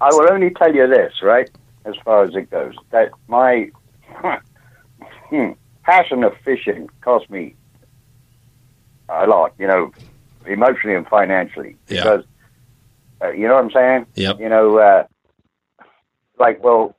I will only tell you this, right? As far as it goes, that my hmm, passion of fishing cost me a lot, you know, emotionally and financially. Yeah. Because, uh, you know what I'm saying? Yep. You know, uh, like, well,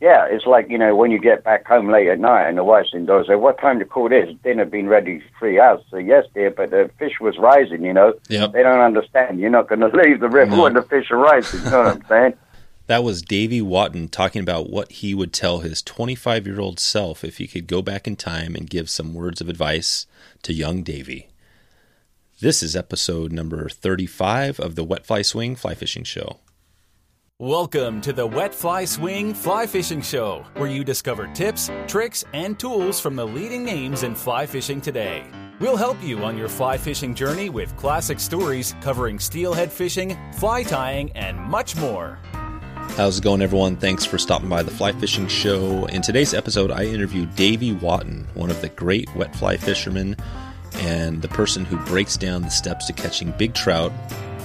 yeah, it's like, you know, when you get back home late at night and the wife's indoors, say, what time to call this? Dinner been ready for three hours. So, yes, dear, but the fish was rising, you know. Yep. They don't understand. You're not going to leave the river No. when the fish are rising. You know what I'm saying? That was Davy Wotton talking about what he would tell his 25 year old self if he could go back in time and give some words of advice to young Davy. This is episode number 35 of the Wet Fly Swing Fly Fishing Show. Welcome to the Wet Fly Swing Fly Fishing Show, where you discover tips, tricks, and tools from the leading names in fly fishing today. We'll help you on your fly fishing journey with classic stories covering steelhead fishing, fly tying, and much more. How's it going, everyone? Thanks for stopping by the Fly Fishing Show. In today's episode, I interviewed Davy Wotton, one of the great wet fly fishermen and the person who breaks down the steps to catching big trout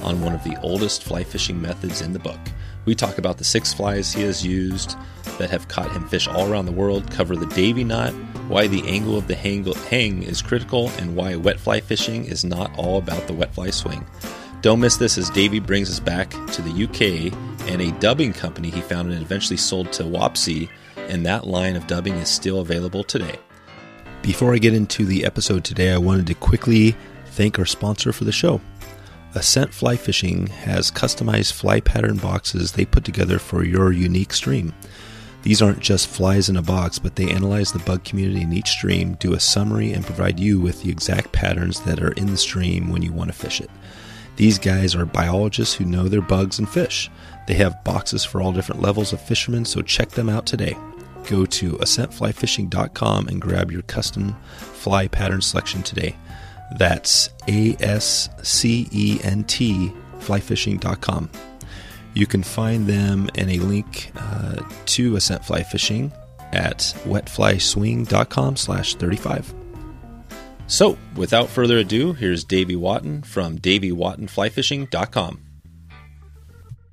on one of the oldest fly fishing methods in the book. We talk about the six flies he has used that have caught him fish all around the world, cover the Davy knot, why the angle of the hang, hang is critical, and why wet fly fishing is not all about the wet fly swing. Don't miss this as Davy brings us back to the UK and a dubbing company he founded and eventually sold to Wapsi, and that line of dubbing is still available today. Before I get into the episode today, I wanted to quickly thank our sponsor for the show. Ascent Fly Fishing has customized fly pattern boxes they put together for your unique stream. These aren't just flies in a box, but they analyze the bug community in each stream, do a summary, and provide you with the exact patterns that are in the stream when you want to fish it. These guys are biologists who know their bugs and fish. They have boxes for all different levels of fishermen, so check them out today. Go to ascentflyfishing.com and grab your custom fly pattern selection today. That's A S C E N T flyfishing.com. You can find them and a link uh, to Ascent Fly Fishing at wetflyswing.com slash 35. So, without further ado, here's Davey Wotton from davywottonflyfishing.com.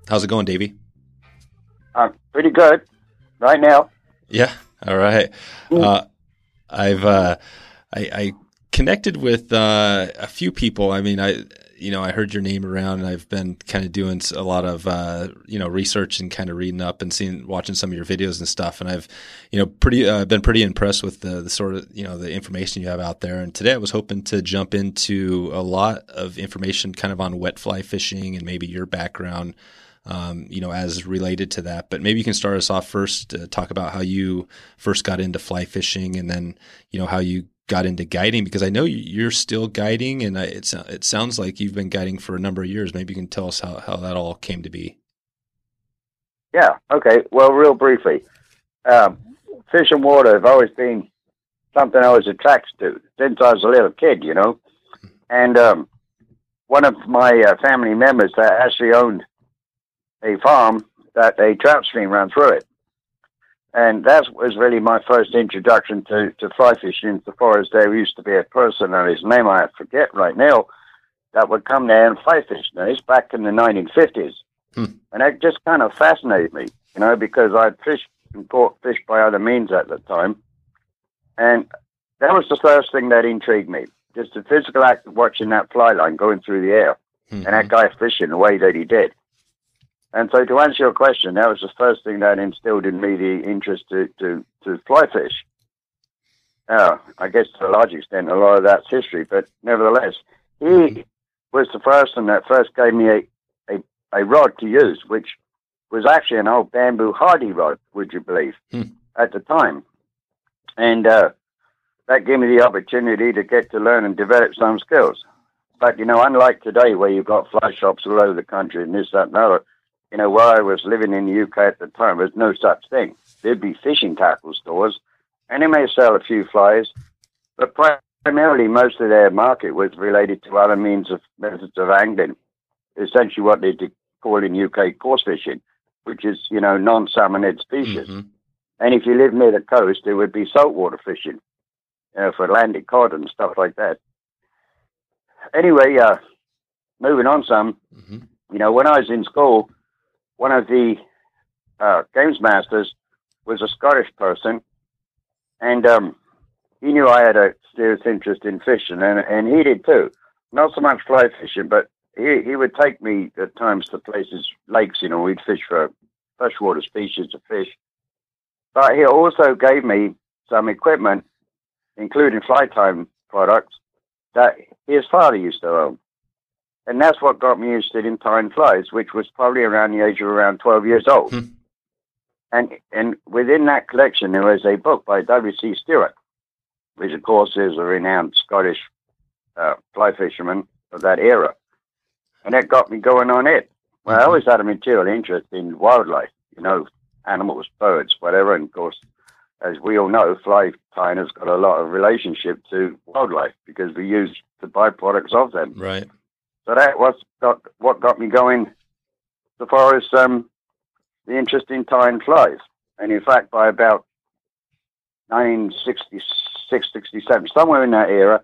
How's it going, Davey? I'm uh, pretty good right now. Yeah. All right. Uh, I've uh, I, I connected with uh, a few people. I mean, I you know I heard your name around, and I've been kind of doing a lot of uh, you know research and kind of reading up and seeing watching some of your videos and stuff. And I've you know pretty uh, been pretty impressed with the the sort of you know the information you have out there. And today I was hoping to jump into a lot of information kind of on wet fly fishing and maybe your background um, you know, as related to that. But maybe you can start us off first, uh, talk about how you first got into fly fishing, and then you know how you got into guiding because I know you're still guiding, and it's it sounds like you've been guiding for a number of years. Maybe you can tell us how how that all came to be. Yeah. Okay. Well, real briefly, um, fish and water have always been something I was attracted to since I was a little kid, you know. And um, one of my uh, family members that actually owned a farm that a trout stream ran through it. And that was really my first introduction to, to fly fishing, so far as there used to be a person, and his name I forget right now, that would come there and fly fish. Now, it's back in the 1950s. Hmm. And that just kind of fascinated me, you know, because I'd fished and caught fish by other means at the time. And that was the first thing that intrigued me. Just the physical act of watching that fly line going through the air Mhm. and that guy fishing the way that he did. And so, to answer your question, that was the first thing that instilled in me the interest to, to, to fly fish. Now, I guess to a large extent, a lot of that's history, but nevertheless, he was the first one that first gave me a, a, a rod to use, which was actually an old bamboo hardy rod, would you believe, Hmm. at the time. And uh, that gave me the opportunity to get to learn and develop some skills. But, you know, unlike today where you've got fly shops all over the country and this, that, and other, you know, where I was living in the UK at the time, there's no such thing. There'd be fishing tackle stores, and they may sell a few flies, but primarily most of their market was related to other means of methods of angling, essentially what they call in UK coarse fishing, which is, you know, non-salmonid species. Mhm. And if you live near the coast, it would be saltwater fishing, you know, for Atlantic cod and stuff like that. Anyway, uh, moving on some, Mhm. you know, when I was in school, one of the uh, games masters was a Scottish person, and um, he knew I had a serious interest in fishing, and, and he did too. Not so much fly fishing, but he, he would take me at times to places, lakes, you know, we'd fish for freshwater species of fish. But he also gave me some equipment, including fly tying products, that his father used to own. And that's what got me interested in tying flies, which was probably around the age of around 12 years old. Hmm. And, and within that collection, there was a book by W.C. Stewart, which, of course, is a renowned Scottish uh, fly fisherman of that era. And that got me going on it. Well, I always had a material interest in wildlife, you know, animals, birds, whatever. And of course, as we all know, fly tying has got a lot of relationship to wildlife because we use the byproducts of them. Right. So that was got, what got me going so far as um, the interest in tying flies. And in fact, by about 1966, 67, somewhere in that era,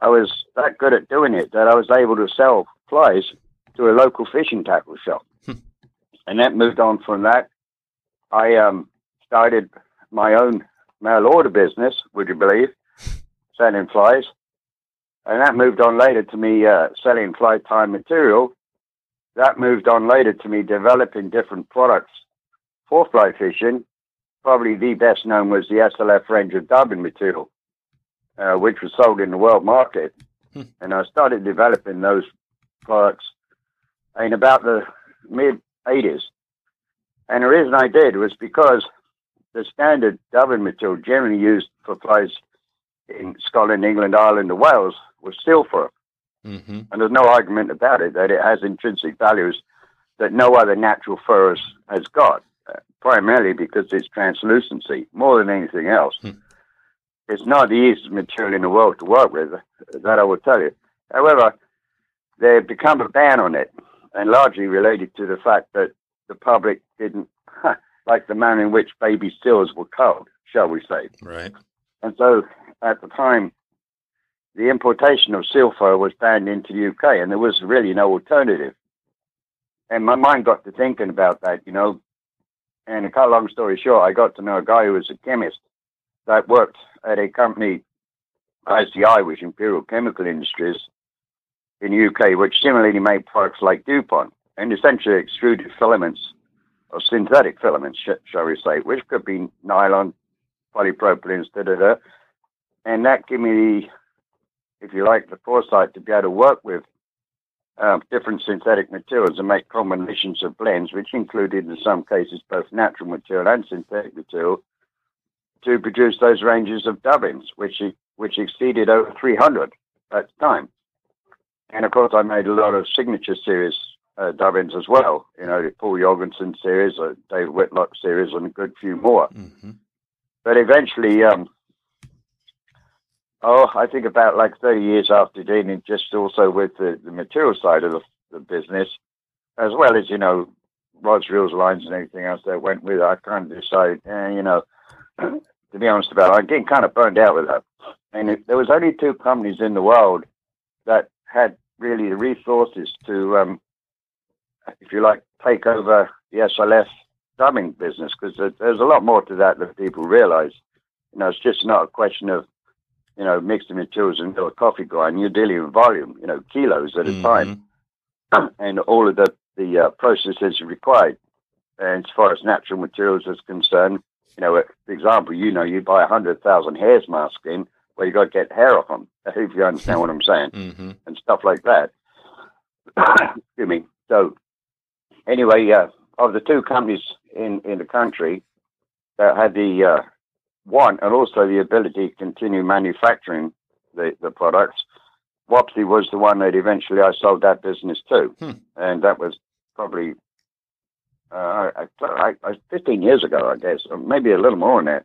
I was that good at doing it that I was able to sell flies to a local fishing tackle shop. and that moved on from that. I um, started my own mail order business, would you believe, selling flies. And that moved on later to me uh, selling fly tying material. That moved on later to me developing different products for fly fishing. Probably the best known was the SLF range of dubbing material, uh, which was sold in the world market. Hmm. And I started developing those products in about the mid 80s. And the reason I did was because the standard dubbing material generally used for flies in Scotland, England, Ireland, and Wales was seal fur. Mm-hmm. And there's no argument about it that it has intrinsic values that no other natural fur has- has got, uh, primarily because it's translucency more than anything else. Hmm. It's not the easiest material in the world to work with, that I will tell you. However, they've become a ban on it, and largely related to the fact that the public didn't like the manner in which baby seals were culled, shall we say. Right. And so at the time, the importation of fur was banned into the UK, and there was really no alternative. And my mind got to thinking about that, you know. And to cut a long story short, I got to know a guy who was a chemist that worked at a company, ICI, which Imperial Chemical Industries, in the UK, which similarly made products like DuPont and essentially extruded filaments or synthetic filaments, sh- shall we say, which could be nylon, polypropylenes, da da da. And that gave me the, if you like, the foresight to be able to work with um, different synthetic materials and make combinations of blends, which included in some cases both natural material and synthetic material, to produce those ranges of dubbins, which which exceeded over 300 at the time. And of course, I made a lot of signature series uh, dubbins as well. You know, the Poul Jorgensen series, uh, David Whitlock series, and a good few more. Mm-hmm. But eventually, um, oh, I think about like 30 years after dealing just also with the, the material side of the, the business, as well as, you know, rods, reels, lines, and everything else that went with it, I kind of decided, eh, you know, to be honest about it, I'm getting kind of burned out with that. And it, there was only two companies in the world that had really the resources to, um, if you like, take over the SLF dubbing business because there's a lot more to that than people realize. You know, it's just not a question of, you know, mixed materials and a coffee grind. You're dealing with volume, you know, kilos at a Mm-hmm. time, and all of the the uh, processes required. And as far as natural materials is concerned, you know, for example, you know, you buy a hundred thousand hare's mask in, well, you got to get hair off them. If you understand what I'm saying Mm-hmm. and stuff like that. Excuse me. So, anyway, uh, of the two companies in, in the country that had the uh, want and also the ability to continue manufacturing the, the products, Wapsi was the one that eventually I sold that business to. Hmm. And that was probably uh, I, I, I, 15 years ago, I guess, or maybe a little more than that.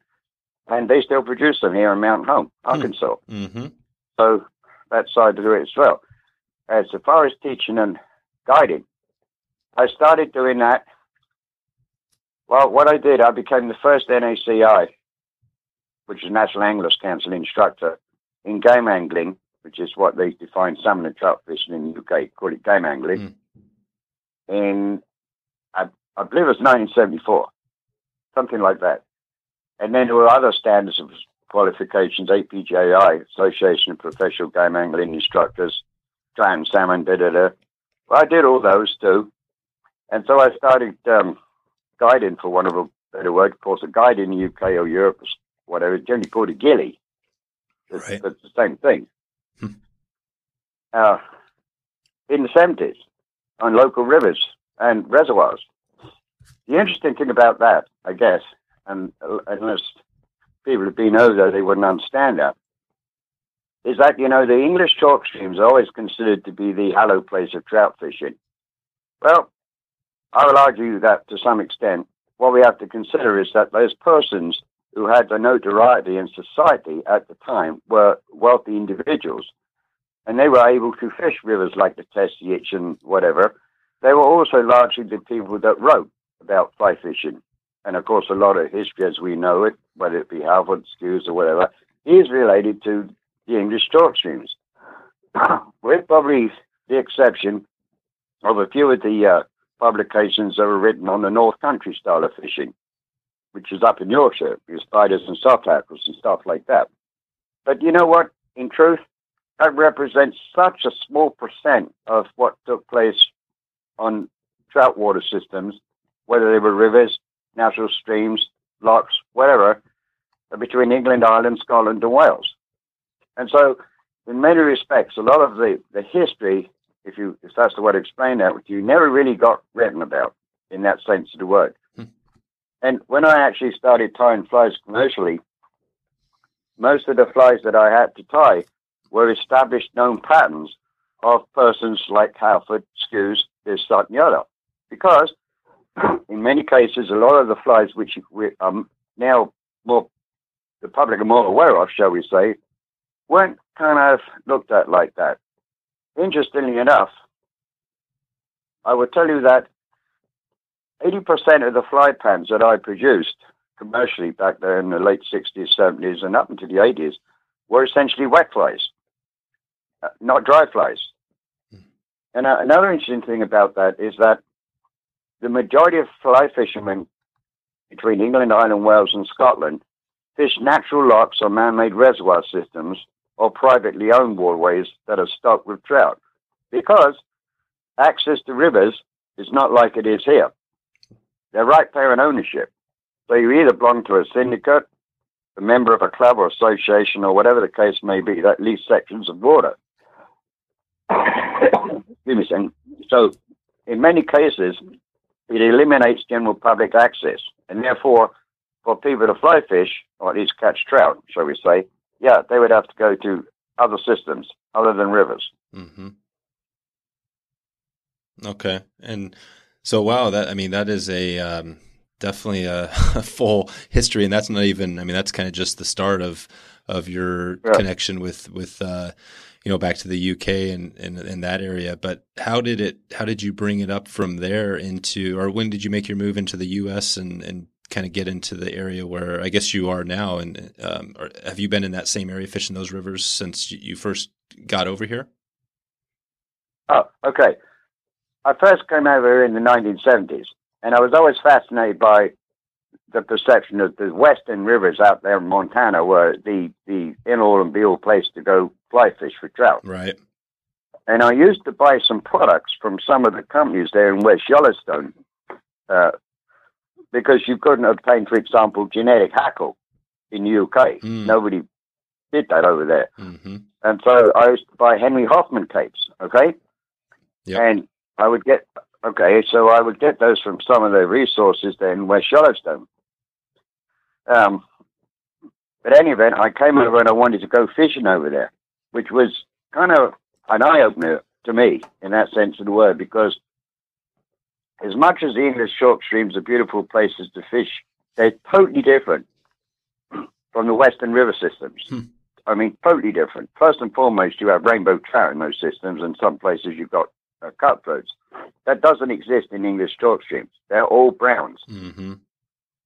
And they still produce them here in Mountain Home, Arkansas. Mm-hmm. So that side of it as well. As far as teaching and guiding, I started doing that. Well, what I did, I became the first NACI, which is National Anglers Council instructor in game angling, which is what they define salmon and trout fishing in the UK, call it game angling. In, I I believe it was 1974, something like that. And then there were other standards of qualifications, APGAI, Association of Professional Game Angling Instructors, trout salmon, da da da. Well, I did all those too. And so I started um, guiding, for one of a better word. Of course, a guide in the UK or Europe, whatever, it's generally called a gilly. It's, Right. it's the same thing. Hmm. uh, in the 70s on local rivers and reservoirs. The interesting thing about that, I guess, and uh, unless people have been over there, they wouldn't understand that, is that, you know, the English chalk streams are always considered to be the hallowed place of trout fishing. Well, I will argue that to some extent, what we have to consider is that those persons who had the notoriety in society at the time were wealthy individuals, and they were able to fish rivers like the Testich and whatever. They were also largely the people that wrote about fly fishing. And of course, a lot of history as we know it, whether it be Halford, Skues, or whatever, is related to the English chalk streams, with probably the exception of a few of the uh, publications that were written on the North Country style of fishing, which is up in Yorkshire, with spiders and soft hackles and stuff like that. But you know what? In truth, that represents such a small percent of what took place on trout water systems, whether they were rivers, natural streams, lochs, whatever, between England, Ireland, Scotland, and Wales. And so, in many respects, a lot of the, the history, if you if that's the way to explain that you, never really got written about in that sense of the word. And when I actually started tying flies commercially, most of the flies that I had to tie were established known patterns of persons like Halford, Skues, this, that, and the other. Because in many cases, a lot of the flies which we are now more, the public are more aware of, shall we say, weren't kind of looked at like that. Interestingly enough, I will tell you that 80% of the fly pans that I produced commercially back there in the late 60s, 70s, and up into the 80s were essentially wet flies, uh, not dry flies. And uh, another interesting thing about that is that the majority of fly fishermen between England, Ireland, Wales, and Scotland fish natural lochs or man-made reservoir systems or privately owned waterways that are stocked with trout because access to rivers is not like it is here. They're right parent ownership. So you either belong to a syndicate, a member of a club or association, or whatever the case may be, that lease sections of water. So in many cases, it eliminates general public access, and therefore, for people to fly fish, or at least catch trout, shall we say, yeah, they would have to go to other systems other than rivers. hmm Okay, and so wow, that I mean that is a um, definitely a, a full history, and that's not even. I mean that's kind of just the start of of your Yeah. connection with with uh, you know back to the UK and and in that area. But how did it? How did you bring it up from there into, or when did you make your move into the US and and kind of get into the area where I guess you are now? And um, or have you been in that same area fishing those rivers since you- you first got over here? Oh, okay. I first came over here in the 1970s, and I was always fascinated by the perception that the western rivers out there in Montana were the, the in-all and be-all place to go fly fish for trout. Right. And I used to buy some products from some of the companies there in West Yellowstone uh, because you couldn't obtain, for example, genetic hackle in the UK. Mm. Nobody did that over there. hmm And so I used to buy Henry Hoffman capes, okay? Yep. And I would get, okay, so I would get those from some of the resources then in West Yellowstone. Um, but any event, I came over and I wanted to go fishing over there, which was kind of an eye opener to me in that sense of the word, because as much as the English chalk streams are beautiful places to fish, they're totally different from the Western river systems. Hmm. I mean, totally different. First and foremost, you have rainbow trout in those systems, and some places you've got uh, cutthroats. That doesn't exist in English chalk streams. They're all browns, hmm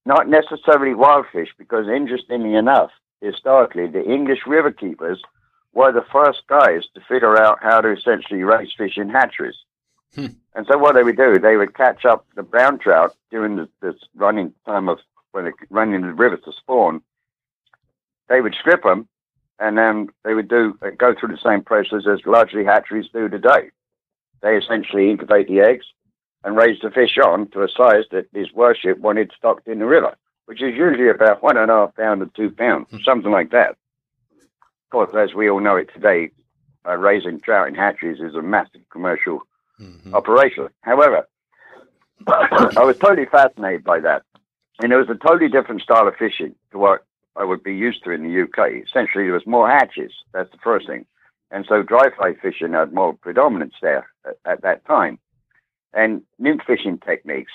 not necessarily wild fish, because interestingly enough, historically, the English river keepers were the first guys to figure out how to essentially raise fish in hatcheries. Hmm. And so what they would do, they would catch up the brown trout during the, this running time of when they run into the river to spawn. They would strip them, and then they would do go through the same process as largely hatcheries do today. They essentially incubate the eggs and raise the fish on to a size that his worship wanted stocked in the river, which is usually about one and a half pound to two pounds, Hmm. something like that. Of course, as we all know it today, uh, raising trout in hatcheries is a massive commercial Mhm. operation. However, I was totally fascinated by that. And it was a totally different style of fishing to what I would be used to in the UK. Essentially, there was more hatches. That's the first thing. And so dry fly fishing had more predominance there at, at that time. And nymph fishing techniques.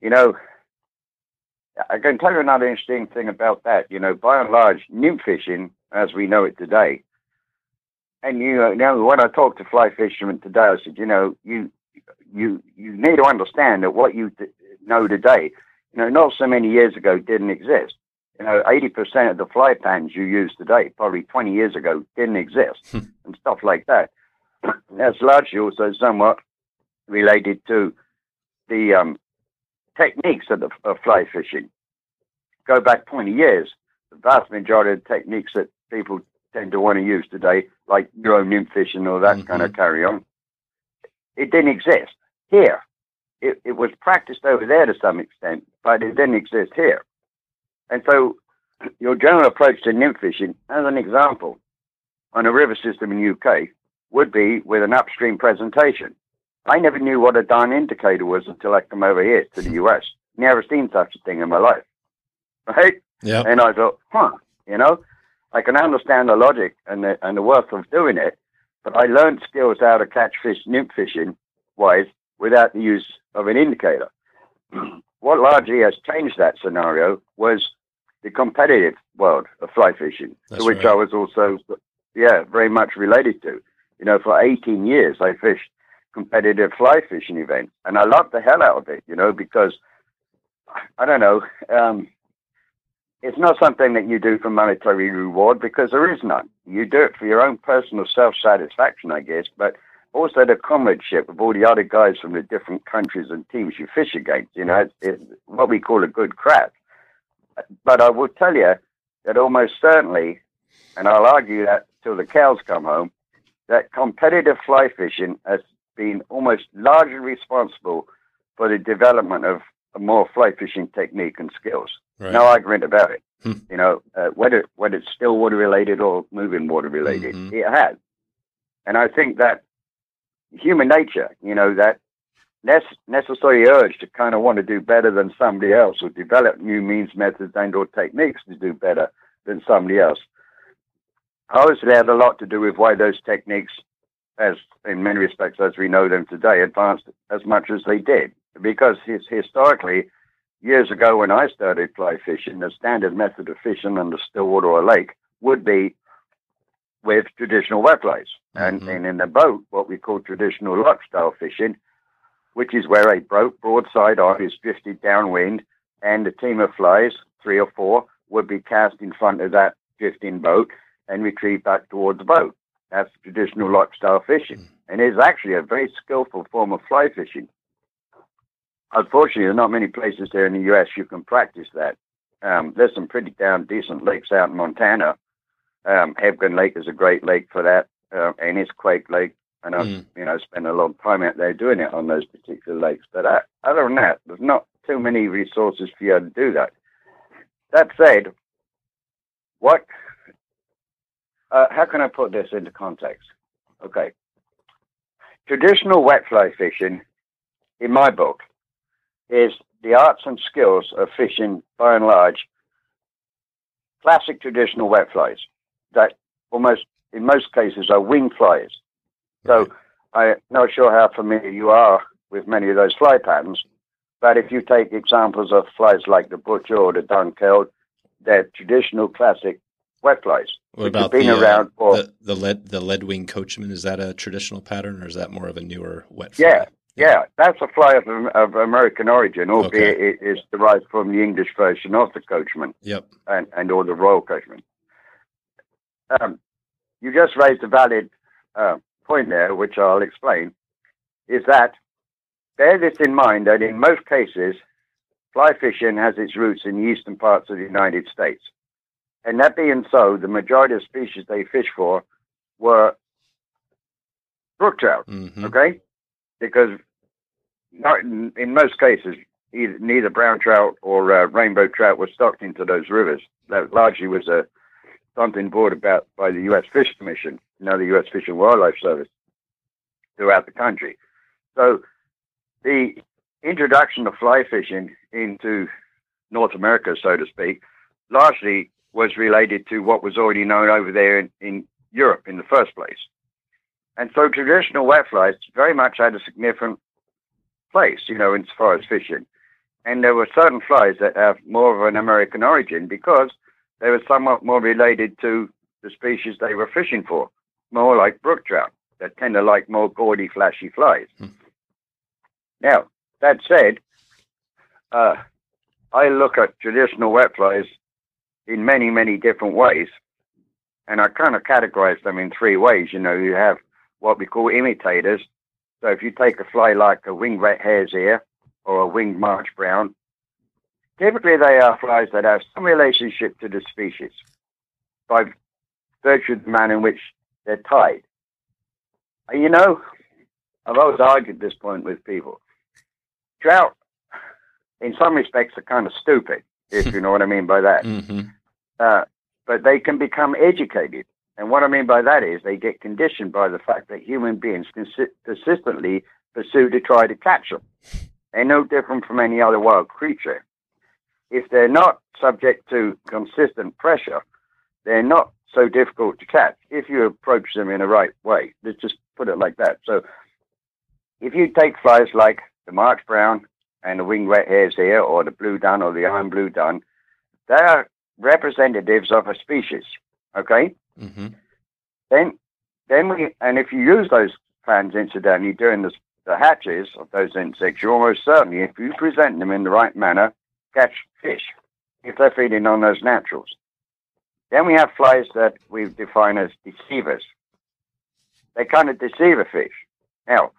You know, I can tell you another interesting thing about that. You know, by and large, nymph fishing, as we know it today, and you know, when I talk to fly fishermen today, I said, you know, you you you need to understand that what you know today, you know, not so many years ago didn't exist. You know, eighty percent of the fly pans you use today, probably twenty years ago, didn't exist, and stuff like that. That's largely also somewhat related to the um, techniques of, the, of fly fishing. Go back twenty years, the vast majority of the techniques that people tend to want to use today, like euro nymph fishing or that kind of carry on, it didn't exist here. It, it was practiced over there to some extent, but it didn't exist here. And so, your general approach to nymph fishing, as an example, on a river system in UK, would be with an upstream presentation. I never knew what a darn indicator was until I come over here to the US. Never seen such a thing in my life. Right? Yeah. And I thought, huh, you know, I can understand the logic and the, and the worth of doing it, but I learned skills how to catch fish nymph fishing wise without the use of an indicator. what largely has changed that scenario was the competitive world of fly fishing, That's to which right. I was also, yeah, very much related to. You know, for 18 years, I fished competitive fly fishing events, and I loved the hell out of it, you know, because I don't know, um, it's not something that you do for monetary reward because there is none. You do it for your own personal self satisfaction, I guess, but also the comradeship of all the other guys from the different countries and teams you fish against. You know, it's, it's what we call a good crack. But I will tell you that almost certainly, and I'll argue that till the cows come home, that competitive fly fishing has been almost largely responsible for the development of more fly fishing technique and skills. Right. No argument about it. Hmm. You know, uh, whether whether it's still water related or moving water related, Mhm. it has. And I think that human nature, you know, that nec- necessary urge to kind of want to do better than somebody else or develop new means, methods, and or techniques to do better than somebody else, obviously had a lot to do with why those techniques, as in many respects as we know them today, advanced as much as they did. Because his, historically, years ago when I started fly fishing, the standard method of fishing under still water or lake would be with traditional wet flies. And, Mhm. and in the boat, what we call traditional loch style fishing, which is where a boat broadside on is drifted downwind and a team of flies, three or four, would be cast in front of that drifting boat and retrieved back towards the boat. That's traditional loch style fishing. And it's actually a very skillful form of fly fishing. Unfortunately, there are not many places there in the U.S. you can practice that. Um, there's some pretty damn decent lakes out in Montana. Um, Hebgen Lake is a great lake for that, uh, and it's Quake Lake. And I've Mm. you know spent a long time out there doing it on those particular lakes. But uh, other than that, there's not too many resources for you to do that. That said, what? Uh, how can I put this into context? Okay, traditional wet fly fishing, in my book, is the arts and skills of fishing by and large classic traditional wet flies that almost in most cases are wing flies. So I'm not sure how familiar you are with many of those fly patterns, but if you take examples of flies like the butcher or the dunkeld, they're traditional classic wet flies. What about been the, uh, around for the the lead the lead wing coachman? Is that a traditional pattern or is that more of a newer wet fly? Yeah, yeah, that's a fly of, of American origin, albeit Okay. it is derived from the English version of the coachman. Yep. and, and or the royal coachman. Um, you just raised a valid uh, point there, which I'll explain. is that bear this in mind that in most cases, fly fishing has its roots in the eastern parts of the United States. And that being so, the majority of species they fish for were brook trout, Mm-hmm. okay? Because not in, in most cases, either, neither brown trout or uh, rainbow trout were stocked into those rivers. That largely was a something brought about by the U.S. Fish Commission, know, the U.S. Fish and Wildlife Service throughout the country. So the introduction of fly fishing into North America, so to speak, largely was related to what was already known over there in, in Europe in the first place. And so traditional wet flies very much had a significant place, you know, as far as fishing. And there were certain flies that have more of an American origin because they were somewhat more related to the species they were fishing for, more like brook trout that tend to like more gaudy, flashy flies. Hmm. Now, that said, uh, I look at traditional wet flies in many, many different ways, and I kind of categorize them in three ways. You know, you have what we call imitators. So if you take a fly like a winged red hare's ear or a winged march brown, typically they are flies that have some relationship to the species by virtue of the manner in which they're tied. And you know, I've always argued this point with people. Trout, in some respects, are kind of stupid, if you know what I mean by that. Mm-hmm. Uh, but they can become educated. And what I mean by that is they get conditioned by the fact that human beings consi- persistently pursue to try to catch them. They're no different from any other wild creature. If they're not subject to consistent pressure, they're not so difficult to catch if you approach them in the right way. Let's just put it like that. So if you take flies like the March Brown and the winged red hare's ear or the blue dun or the iron blue dun, they are representatives of a species. Okay? Mm-hmm. Then, then we, and if you use those fans incidentally during the, the hatches of those insects, you almost certainly, if you present them in the right manner, catch fish if they're feeding on those naturals. Then we have flies that we define as deceivers. They kind of deceive a fish. Now,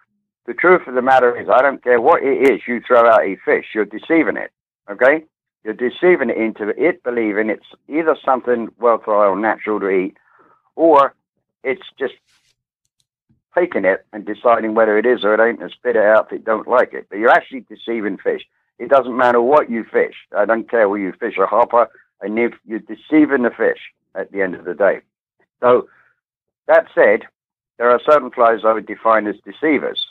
the truth of the matter is, I don't care what it is you throw out a fish, you're deceiving it. Okay? You're deceiving it into it believing it's either something worthwhile, natural to eat, or it's just taking it and deciding whether it is or it ain't and spit it out if it don't like it. But you're actually deceiving fish. It doesn't matter what you fish. I don't care whether you fish a hopper, and if you're deceiving the fish at the end of the day. So that said, there are certain flies I would define as deceivers.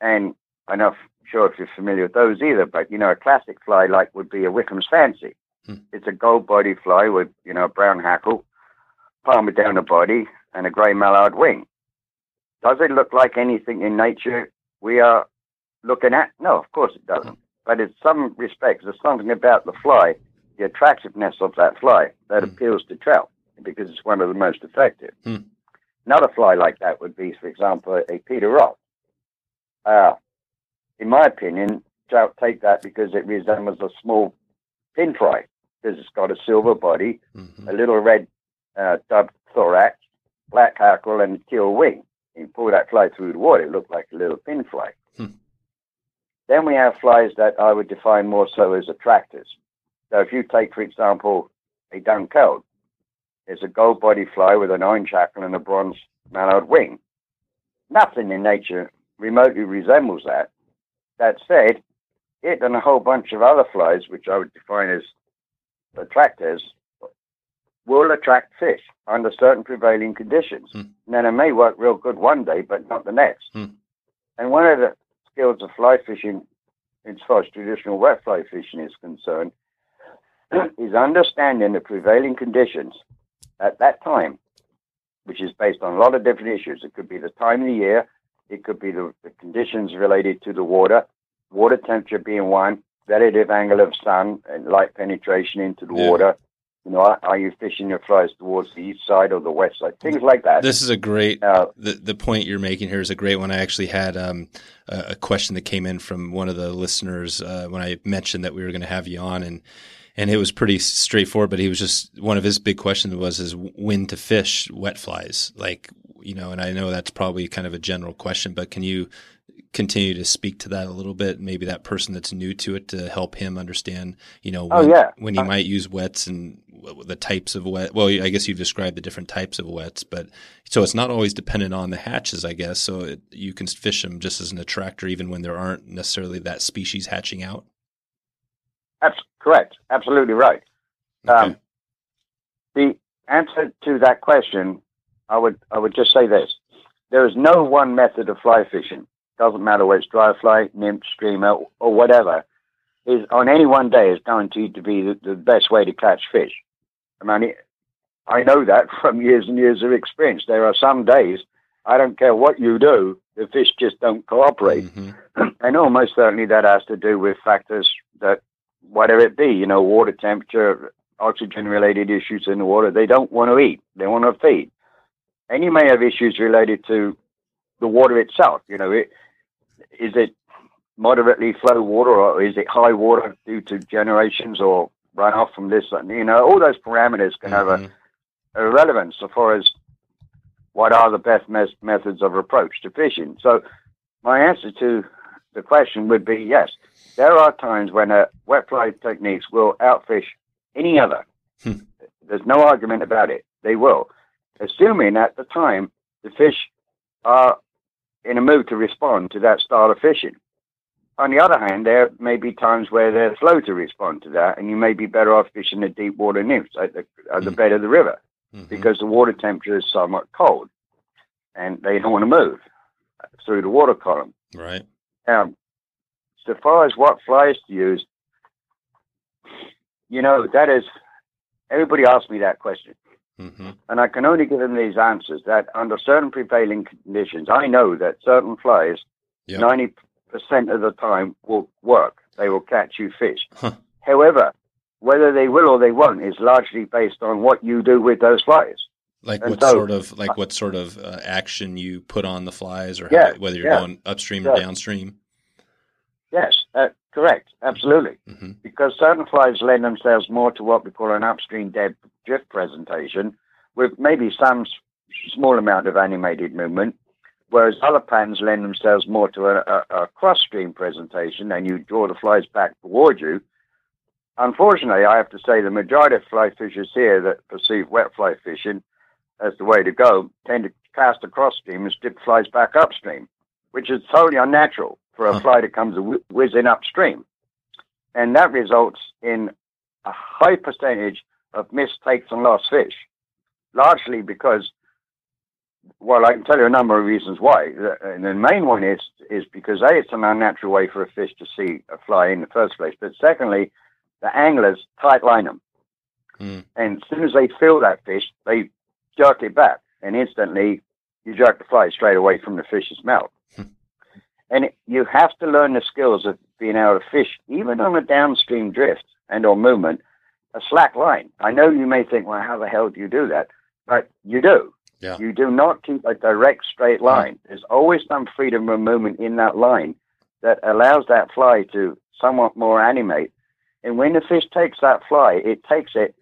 And I'm not sure if you're familiar with those either, but you know, a classic fly like would be a Wickham's Fancy. Hmm. It's a gold body fly with, you know, a brown hackle, palmer down the body, and a grey mallard wing. Does it look like anything in nature we are looking at? No, of course it doesn't. But in some respects, there's something about the fly, the attractiveness of that fly, that Hmm. appeals to trout because it's one of the most effective. Hmm. Another fly like that would be, for example, a Peter Ross. Uh, in my opinion, trout take that because it resembles a small pin fry because it's got a silver body, Mm-hmm. a little red uh, dubbed thorax, black hackle, and teal wing. You pull that fly through the water, it looked like a little pin fry. Hmm. Then we have flies that I would define more so as attractors. So if you take, for example, a dunkeld, it's a gold body fly with an orange hackle and a bronze mallard wing. Nothing in nature remotely resembles that. That said, it and a whole bunch of other flies, which I would define as attractors, will attract fish under certain prevailing conditions. Hmm. Now, it may work real good one day, but not the next. Hmm. And one of the skills of fly fishing, as far as traditional wet fly fishing is concerned, is understanding the prevailing conditions at that time, which is based on a lot of different issues. It could be the time of the year, it could be the, the conditions related to the water, water temperature being one, relative angle of sun and light penetration into the Yeah. water. You know, are, you fishing your flies towards the east side or the west side? Things like that. This is a great. Uh, The the point you're making here is a great one. I actually had um, a, a question that came in from one of the listeners uh, when I mentioned that we were going to have you on, and and it was pretty straightforward. But he was just one of his big questions was is when to fish wet flies, like you know. And I know that's probably kind of a general question, but can you continue to speak to that a little bit? Maybe that person that's new to it to help him understand, you know, Oh, when, yeah. when he Uh, might use wets and the types of wet. Well, I guess you've described the different types of wets, but so it's not always dependent on the hatches, I guess. So it, you can fish them just as an attractor, even when there aren't necessarily that species hatching out. That's correct. Absolutely right. Um, the answer to that question, I would I would just say this: there is no one method of fly fishing. Doesn't matter whether it's dry fly, nymph, streamer, or whatever. Is on any one day is guaranteed to be the, the best way to catch fish. I mean, I know that from years and years of experience. There are some days I don't care what you do, the fish just don't cooperate Mhm. and almost certainly that has to do with factors that, whatever it be, you know, water temperature, oxygen related issues in the water, they don't want to eat, they want to feed. And you may have issues related to the water itself. You know, it, is it moderately flow water or is it high water due to generations or runoff from this? and You know, all those parameters can have a, a relevance as far as what are the best mes- methods of approach to fishing. So, my answer to the question would be yes. There are times when uh, wet fly techniques will outfish any other. Hmm. There's no argument about it. They will, assuming at the time the fish are in a mood to respond to that style of fishing. On the other hand, there may be times where they're slow to respond to that, and you may be better off fishing the deep water nymphs at the, at the Hmm. bed of the river Mhm. because the water temperature is somewhat cold and they don't want to move through the water column. right. Um, so far as what flies to use, you know, that is, everybody asks me that question. Hmm And I can only give them these answers that under certain prevailing conditions, I know that certain flies, Yep. 90% of the time, will work. They will catch you fish. Huh. However, whether they will or they won't is largely based on what you do with those flies. Like And what so- sort of like what sort of uh, action you put on the flies, or Yeah, how, whether you're yeah. going upstream or downstream. Yes, uh, correct, absolutely. hmm Because certain flies lend themselves more to what we call an upstream dead drift presentation, with maybe some s- small amount of animated movement, whereas other patterns lend themselves more to a, a, a cross stream presentation, and you draw the flies back toward you. Unfortunately, I have to say the majority of fly fishers here that perceive wet fly fishing as the way to go tend to cast across stream and stick flies back upstream, which is totally unnatural for a fly that comes whizzing upstream. And that results in a high percentage of mistakes and lost fish, largely because, well, I can tell you a number of reasons why. And the main one is is because a it's an unnatural way for a fish to see a fly in the first place, but secondly, the anglers tight line them, Mm. and as soon as they feel that fish, they jerk it back, and instantly you jerk the fly straight away from the fish's mouth. And it, you have to learn the skills of being able to fish, even on a downstream drift and or movement, a slack line. I know you may think, well, how the hell do you do that? But you do. Yeah. You do not keep a direct straight line. There's always some freedom of movement in that line that allows that fly to somewhat more animate. And when the fish takes that fly, it takes it,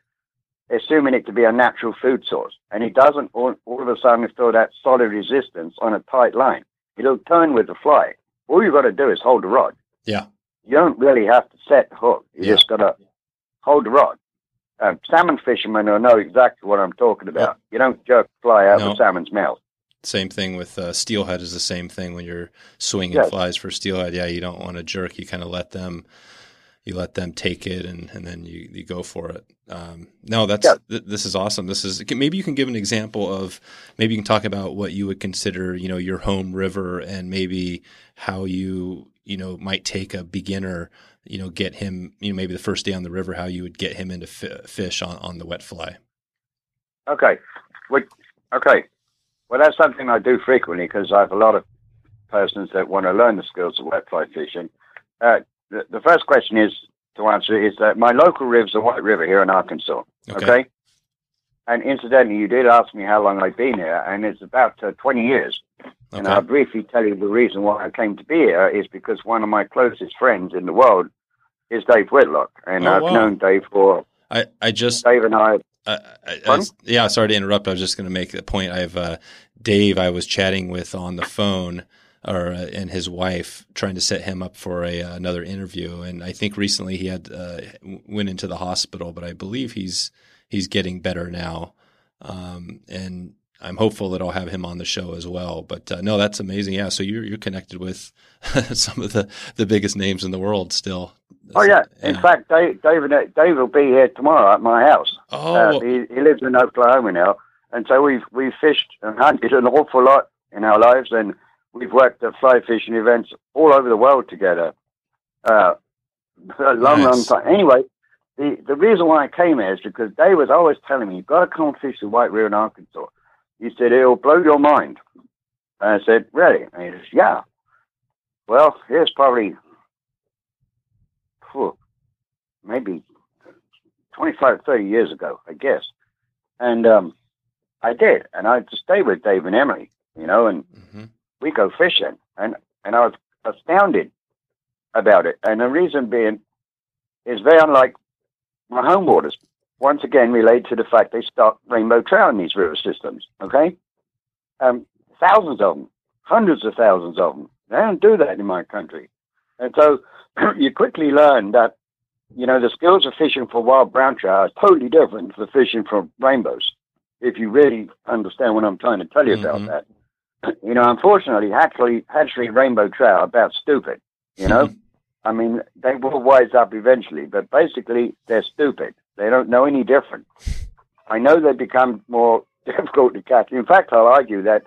assuming it to be a natural food source. And it doesn't all, all of a sudden throw that solid resistance on a tight line. It'll turn with the fly. All you've got to do is hold the rod. Yeah. You don't really have to set the hook. You Yeah. just got to hold the rod. Um, salmon fishermen will know exactly what I'm talking about. You don't jerk fly out No. of a salmon's mouth. Same thing with uh, steelhead is the same thing when you're swinging Yes. flies for steelhead. Yeah, you don't want to jerk. You kind of let them, you let them take it, and, and then you, you go for it. Um, no, that's Yeah. th- this is awesome. This is maybe you can give an example of maybe you can talk about what you would consider you know your home river and maybe how you you know might take a beginner you know get him you know maybe the first day on the river how you would get him into fi- fish on on the wet fly. Okay. Okay. Well, that's something I do frequently because I have a lot of persons that want to learn the skills of wet fly fishing. Uh, the, the first question is to answer is that my local river's a white river here in Arkansas. Okay. Okay. And incidentally, you did ask me how long I've been here, and it's about uh, 20 years. And I'll briefly tell you the reason why I came to be here is because one of my closest friends in the world is Dave Whitlock. And Oh, I've wow. known Dave for, I I just Dave and I, I, I, I, yeah, sorry to interrupt. I was just going to make the point. I've uh, Dave. I was chatting with on the phone or uh, and his wife trying to set him up for a uh, another interview. And I think recently he had uh, went into the hospital, but I believe he's he's getting better now. Um, and I'm hopeful that I'll have him on the show as well. But uh, no, that's amazing. Yeah, so you're you're connected with some of the the biggest names in the world still. Oh yeah. yeah. In fact, Dave, David Dave will be here tomorrow at my house. Oh, uh, he, he lives in Oklahoma now, and so we've we've fished and hunted an awful lot in our lives, and we've worked at fly fishing events all over the world together. Uh, a long, nice. long time. Anyway, the the reason why I came here is because Dave was always telling me you've got to come fish the White River in Arkansas. He said it'll blow your mind. And I said, really? And he says, yeah. Well, here's probably whew, maybe 25, 30 years ago, I guess. And um, I did. And I just stayed with Dave and Emily, you know, and mm-hmm. we go fishing. And, and I was astounded about it. And the reason being is very unlike my home waters. Once again, relate to the fact they stock rainbow trout in these river systems, okay? Um, thousands of them, hundreds of thousands of them. They don't do that in my country. And so you quickly learn that, you know, the skills of fishing for wild brown trout are totally different from fishing for rainbows, if you really understand what I'm trying to tell you mm-hmm. about that. You know, unfortunately, actually, hatchery rainbow trout are about stupid, you know? I mean, they will wise up eventually, but basically, they're stupid. They don't know any different. I know they become more difficult to catch. In fact, I'll argue that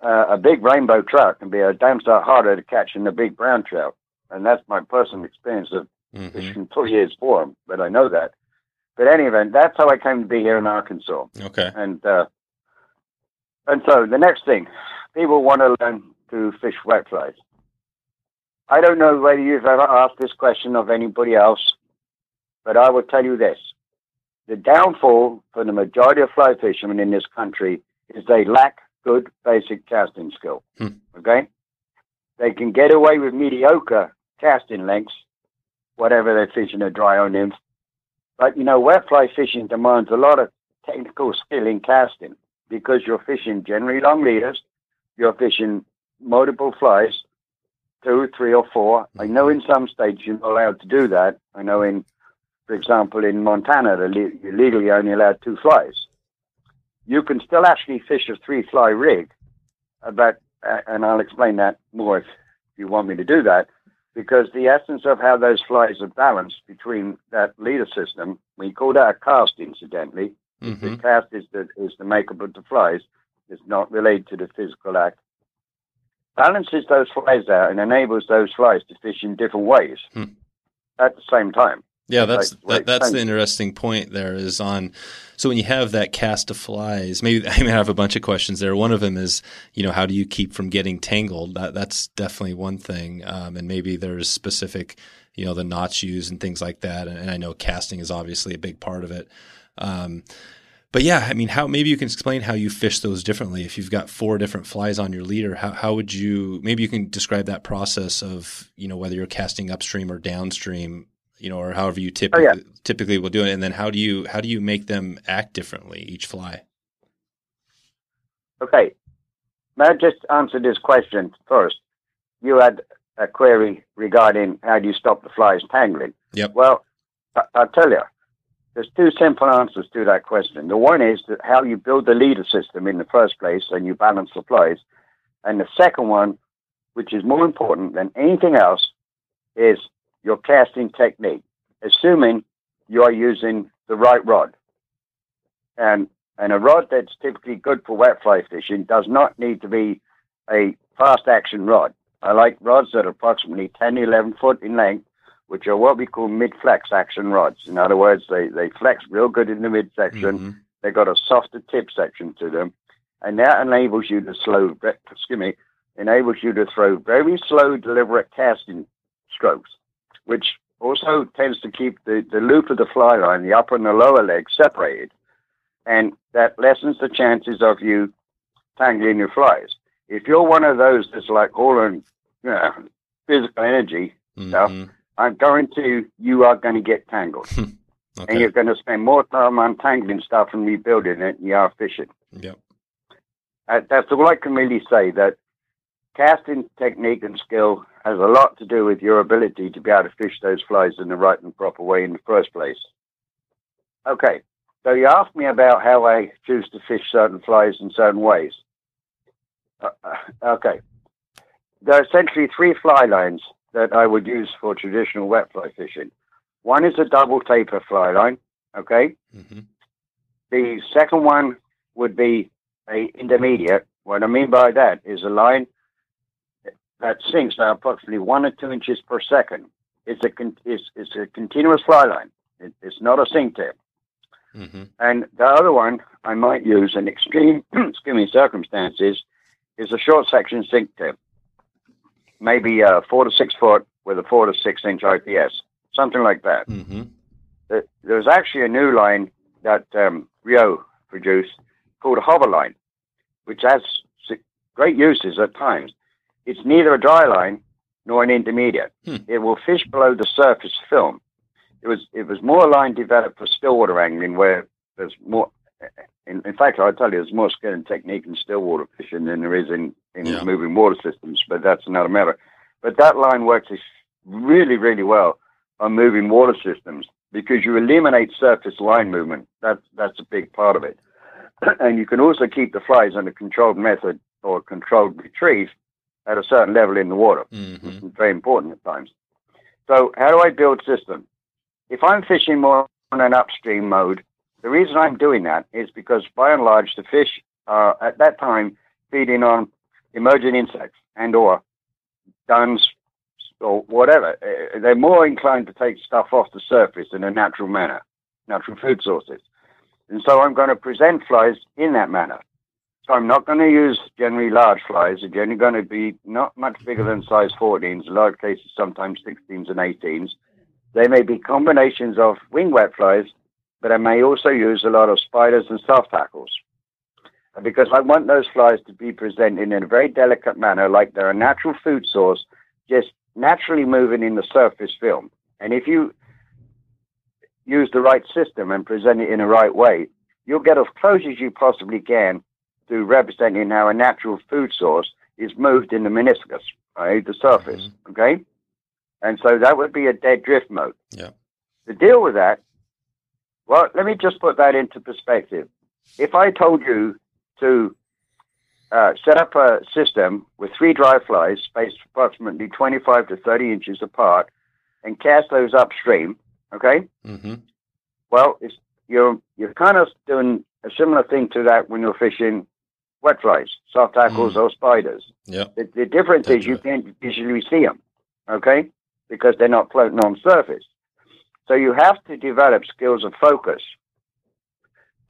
uh, a big rainbow trout can be a damn sight harder to catch than a big brown trout and that's my personal experience of mm-hmm. fishing two years for them. But I know that. But any event, that's how I came to be here in Arkansas. Okay. And uh, and so the next thing, people want to learn to fish wet flies. I don't know whether you've ever asked this question of anybody else, but I will tell you this. The downfall for the majority of fly fishermen in this country is they lack good basic casting skill. Hmm. Okay? They can get away with mediocre casting lengths, whatever they're fishing a dry or nymph. But you know, wet fly fishing demands a lot of technical skill in casting because you're fishing generally long leaders, you're fishing multiple flies, two, three, or four. I know in mm-hmm. some states you're not allowed to do that. I know in, for example, in Montana, you're legally only allowed two flies. You can still actually fish a three fly rig, uh, but uh, and I'll explain that more if you want me to do that, because the essence of how those flies are balanced between that leader system, we call that a cast, incidentally. Mm-hmm. The cast is the, is the makeup of the flies. It's not related to the physical act. Balances those flies out and enables those flies to fish in different ways hmm. at the same time. Yeah, that's that, that's the interesting point. There is on. So when you have that cast of flies, maybe I may have a bunch of questions there. One of them is, you know, how do you keep from getting tangled? That that's definitely one thing. Um, and maybe there's specific, you know, the knots used and things like that. And, and I know casting is obviously a big part of it. Um, but yeah, I mean, how maybe you can explain how you fish those differently. If you've got four different flies on your leader, how how would you? Maybe you can describe that process of you know whether you're casting upstream or downstream you know, or however you typically oh, yeah. typically will do it, and then how do you how do you make them act differently each fly? Okay, I just answer this question first? You had a query regarding how do you stop the flies tangling. Yep. Well, I, will tell you, there's two simple answers to that question. The one is that how you build the leader system in the first place and you balance the flies, and the second one, which is more important than anything else, is your casting technique, assuming you are using the right rod. And and a rod that's typically good for wet fly fishing does not need to be a fast action rod. I like rods that are approximately 10 11 foot in length, which are what we call mid flex action rods. In other words, they, they flex real good in the midsection. Mm-hmm. They've got a softer tip section to them. And that enables you to slow, excuse me, enables you to throw very slow, deliberate casting strokes which also tends to keep the, the loop of the fly line, the upper and the lower leg, separated. And that lessens the chances of you tangling your flies. If you're one of those that's like hauling you know, physical energy mm-hmm. stuff, I'm guarantee you are going to get tangled. okay. And you're going to spend more time untangling stuff and rebuilding it than you are fishing. Yep. Uh, that's all I can really say. That casting technique and skill has a lot to do with your ability to be able to fish those flies in the right and proper way in the first place. Okay, so you asked me about how I choose to fish certain flies in certain ways. Uh, uh, okay, there are essentially three fly lines that I would use for traditional wet fly fishing. One is a double taper fly line. Okay, Mm-hmm. the second one would be a intermediate. What I mean by that is a line that sinks at approximately one or two inches per second. It's a con- it's, it's a continuous fly line. It, it's not a sink tip. Mm-hmm. And the other one I might use in extreme excuse me circumstances is a short section sink tip, maybe uh, four to six foot with a four to six inch IPS, something like that. Mm-hmm. There- There's actually a new line that um, Rio produced called a hover line, which has great uses at times. It's neither a dry line nor an intermediate. Hmm. It will fish below the surface film. It was it was more a line developed for stillwater angling where there's more. In, in fact, I'll tell you, there's more skill and technique in stillwater fishing than there is in, in Yeah. moving water systems, but that's another matter. But that line works really, really well on moving water systems because you eliminate surface line movement. That's that's a big part of it, and you can also keep the flies a controlled method or controlled retrieve at a certain level in the water. Mm-hmm. It's very important at times. So, how do I build system? If I'm fishing more on an upstream mode, the reason I'm doing that is because by and large the fish are at that time feeding on emergent insects and or duns or whatever. Uh, They're more inclined to take stuff off the surface in a natural manner, natural food sources. And so I'm going to present flies in that manner. So I'm not going to use generally large flies. They're generally going to be not much bigger than size 14s, in large cases sometimes 16s and 18s. They may be combinations of wing wet flies, but I may also use a lot of spiders and soft tackles. Because I want those flies to be presented in a very delicate manner, like they're a natural food source, just naturally moving in the surface film. And if you use the right system and present it in the right way, you'll get as close as you possibly can to representing how a natural food source is moved in the meniscus, right, the surface, mm-hmm. okay? And so that would be a dead drift mode. Yeah. To deal with that, well, let me just put that into perspective. If I told you to uh, set up a system with three dry flies spaced approximately 25 to 30 inches apart and cast those upstream, okay? Mm-hmm. Well, it's, you're you're kind of doing a similar thing to that when you're fishing wet flies, soft tackles, or spiders. Yep. The, the difference is you can't visually see them, okay? Because they're not floating on surface. So you have to develop skills of focus.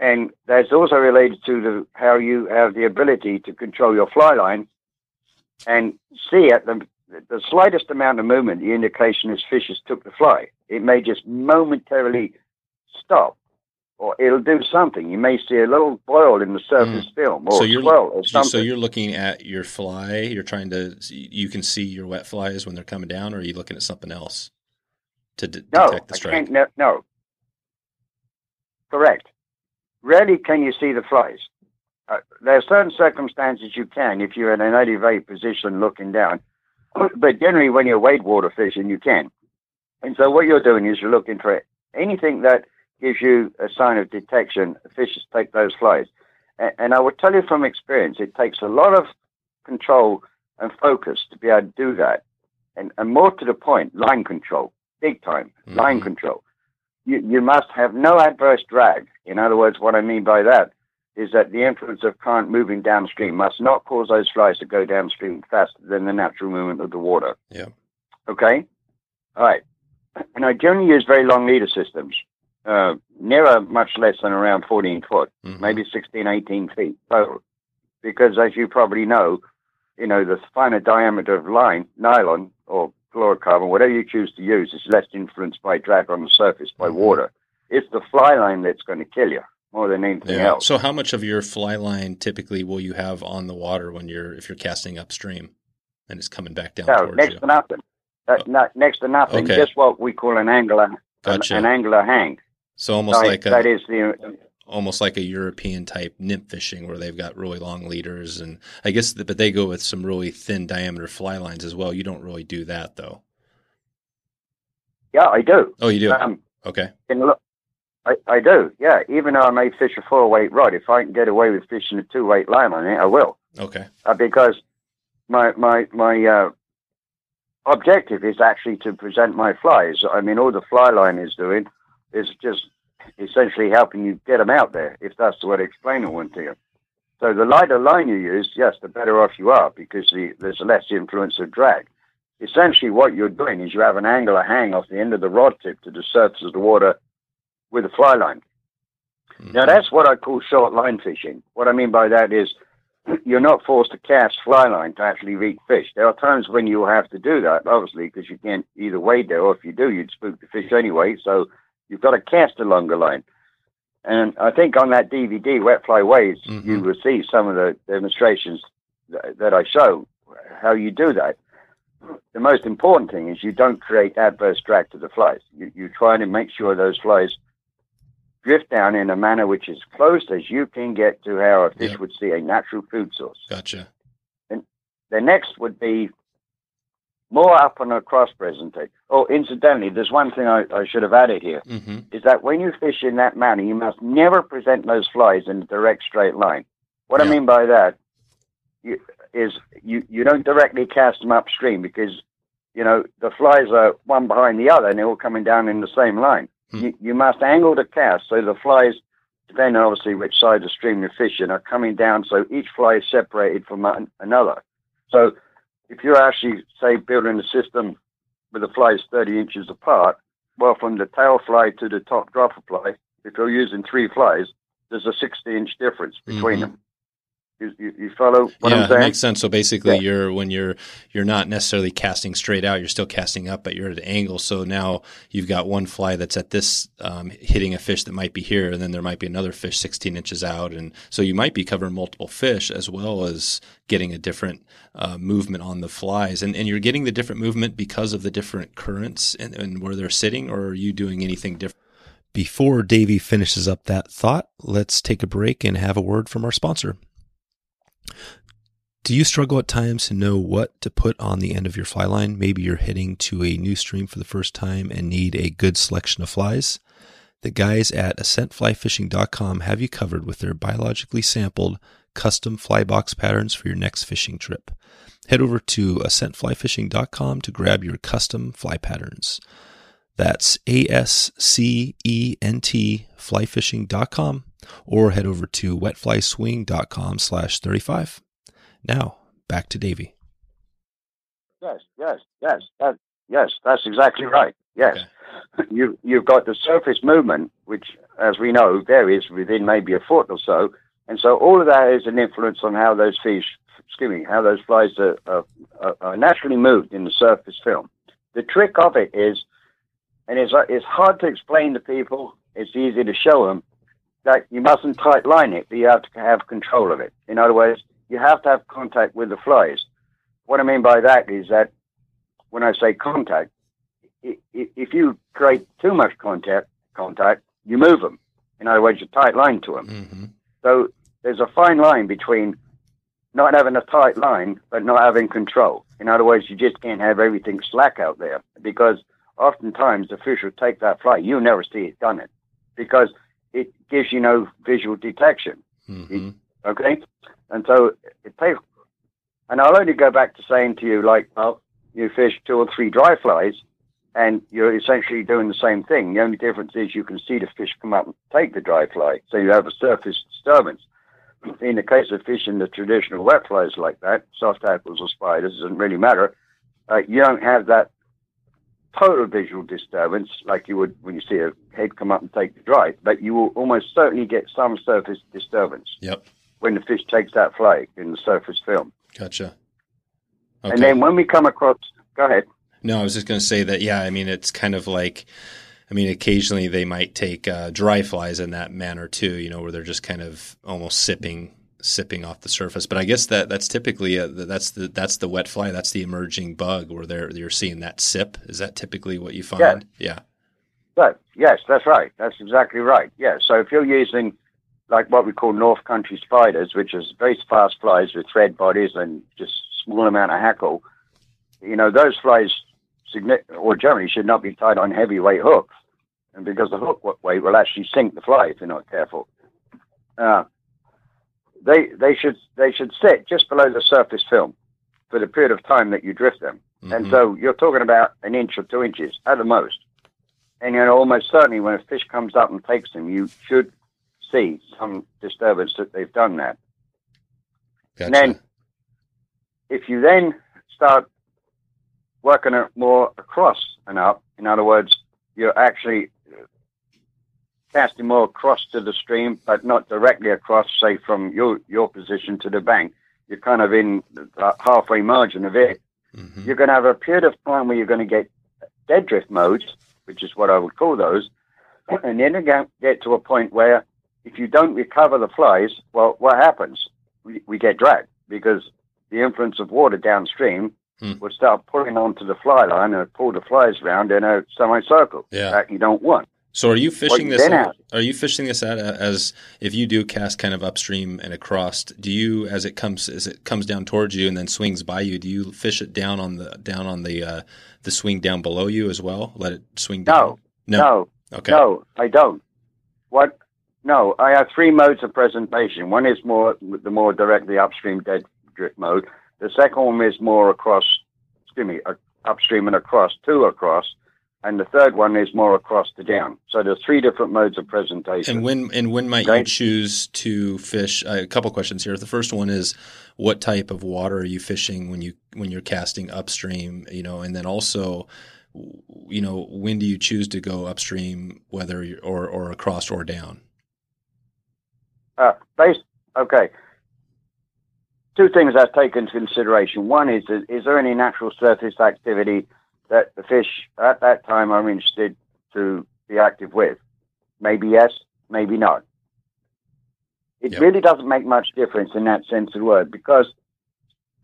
And that's also related to the, how you have the ability to control your fly line and see at the, the slightest amount of movement, the indication is fishes took the fly. It may just momentarily stop or it'll do something. You may see a little boil in the surface film or Mm. So you're swell or something. so you're looking at your fly. You're trying to you can see your wet flies when they're coming down, or are you looking at something else to No, detect the I strike? can't. No, no. Correct. Rarely can you see the flies. Uh, there are certain circumstances you can if you're in an elevated position looking down, but generally when you're wade water fishing, you can. And so what you're doing is you're looking for anything that gives you a sign of detection. Fishes take those flies, and, and I will tell you from experience, it takes a lot of control and focus to be able to do that, and, and more to the point, line control, big time line Mhm. control. You, you must have no adverse drag. In other words, what I mean by that is that the influence of current moving downstream must not cause those flies to go downstream faster than the natural movement of the water. Yeah. Okay? All right. And I generally use very long leader systems, uh, nearer much less than around 14 foot, Mhm. maybe 16, 18 feet total. Because as you probably know, you know, the finer diameter of line, nylon or fluorocarbon, whatever you choose to use, is less influenced by drag on the surface by Mhm. water. It's the fly line that's going to kill you more than anything Yeah. else. So how much of your fly line typically will you have on the water when you're if you're casting upstream and it's coming back down No, next you? to nothing. Uh, no, next to nothing. Okay. Just what we call an angler, an, Gotcha. an angular hang. So almost Right, like a that is the almost like a European type nymph fishing where they've got really long leaders, and I guess, but they go with some really thin diameter fly lines as well. You don't really do that though. Yeah, I do. Oh, you do. Um, okay. look, I, I do. Yeah, even though I may fish a four weight rod, if I can get away with fishing a two weight line on it, I will. Okay. Uh, because my my my uh, objective is actually to present my flies. I mean, all the fly line is doing is just essentially helping you get them out there, if that's the way to explain it one to you. So the lighter line you use, yes, the better off you are because the, there's less influence of drag. Essentially, what you're doing is you have an angle angular hang off the end of the rod tip to the surface of the water with a fly line. Mm-hmm. Now, that's what I call short line fishing. What I mean by that is you're not forced to cast fly line to actually reach fish. There are times when you will have to do that, obviously, because you can't either wade there, or if you do, you'd spook the fish anyway. So you've got to cast a longer line. And I think on that DVD, Wet Fly Ways, Mhm. you will see some of the demonstrations that, that I show how you do that. The most important thing is you don't create adverse drag to the flies. You, you try to make sure those flies drift down in a manner which is close as you can get to how a fish Yep. would see a natural food source. Gotcha. And the next would be more up on a cross presentation. Oh, incidentally, there's one thing I, I should have added here Mm-hmm. is that when you fish in that manner, you must never present those flies in a direct straight line. What Yeah. I mean by that you, is you, you don't directly cast them upstream because, you know, the flies are one behind the other and they're all coming down in the same line. Hmm. You, you must angle the cast so the flies, depending obviously which side of the stream you're fishing, are coming down so each fly is separated from another. So if you're actually, say, building a system with the flies 30 inches apart, well, from the tail fly to the top dropper fly, if you're using three flies, there's a 60 inch difference between Mhm. them. You, you, you follow what yeah, I'm it saying? makes sense. So basically, Yeah. you're when you're you're not necessarily casting straight out. You're still casting up, but you're at an angle. So now you've got one fly that's at this um, hitting a fish that might be here, and then there might be another fish 16 inches out, and so you might be covering multiple fish as well as getting a different uh, movement on the flies. And and you're getting the different movement because of the different currents and, and where they're sitting, or are you doing anything different? Before Davey finishes up that thought, let's take a break and have a word from our sponsor. Do you struggle at times to know what to put on the end of your fly line? Maybe you're heading to a new stream for the first time and need a good selection of flies. The guys at ascentflyfishing.com have you covered with their biologically sampled custom fly box patterns for your next fishing trip. Head over to ascentflyfishing.com to grab your custom fly patterns. That's A S C E N T flyfishing.com or head over to wetflyswing.com slash 35. Now, back to Davey. Yes, yes, yes, that, yes, that's exactly right. Yes. You, you've got the surface movement, which, as we know, varies within maybe a foot or so. And so all of that is an influence on how those fish, excuse me, how those flies are, are, are- naturally moved in the surface film. The trick of it is, and it's, it's hard to explain to people, it's easy to show them, that you mustn't tight line it, but you have to have control of it. In other words, you have to have contact with the flies. What I mean by that is that when I say contact, if you create too much contact, contact, you move them. In other words, you tight line to them. Mm-hmm. So there's a fine line between not having a tight line but not having control. In other words, you just can't have everything slack out there because oftentimes the fish will take that fly. You never see it done it because it gives you no visual detection. Mm-hmm. Okay, and so it takes. And I'll only go back to saying to you, like, well, you fish two or three dry flies, and you're essentially doing the same thing. The only difference is you can see the fish come up and take the dry fly, so you have a surface disturbance. In the case of fishing the traditional wet flies like that, soft tackles or spiders, it doesn't really matter. Uh, you don't have that total visual disturbance like you would when you see a head come up and take the dry, but you will almost certainly get some surface disturbance Yep. when the fish takes that fly in the surface film. Gotcha. And then when we come across, go ahead. No, I was just going to say that, yeah, I mean, it's kind of like, I mean, occasionally they might take uh, dry flies in that manner too, you know, where they're just kind of almost sipping, sipping off the surface. But I guess that that's typically, a, that's the, that's the wet fly. That's the emerging bug where they're, you're seeing that sip. Is that typically what you find? Yeah. But yes, that's right. That's exactly right. Yeah. So if you're using like what we call North Country spiders, which is very fast flies with thread bodies and just small amount of hackle. You know, those flies, or generally, should not be tied on heavyweight hooks, and because the hook weight will actually sink the fly if you're not careful. Uh, they they should they should sit just below the surface film for the period of time that you drift them. Mm-hmm. And so you're talking about an inch or two inches at the most. And you know, almost certainly when a fish comes up and takes them, you should see some disturbance that they've done that. Gotcha. And then, if you then start working it more across and up, in other words, you're actually casting more across to the stream, but not directly across, say, from your, your position to the bank. You're kind of in the halfway margin of it. Mm-hmm. You're going to have a period of time where you're going to get dead drift modes, which is what I would call those. And then you get to a point where if you don't recover the flies, well, what happens? We, we get dragged because the influence of water downstream hmm. will start pulling onto the fly line and pull the flies around in a semicircle yeah. that you don't want. So are you fishing this? Out, are you fishing this out as if you do cast kind of upstream and across? Do you, as it comes, as it comes down towards you and then swings by you, do you fish it down on the down on the uh, the swing down below you as well? Let it swing down. No, no, no. Okay. No, I don't. What no, I have three modes of presentation. One is more the more directly upstream dead drift mode. The second one is more across, excuse me, upstream and across, two across, and the third one is more across to down. So there's three different modes of presentation. And when and when might okay? you choose to fish? Uh, a couple questions here. The first one is, what type of water are you fishing when you when you're casting upstream? You know, and then also, you know, when do you choose to go upstream, whether or or across or down? Uh, based, okay. Two things I take into consideration. One is, is there any natural surface activity that the fish at that time are interested to be active with? Maybe yes, maybe not. It yep. really doesn't make much difference in that sense of the word because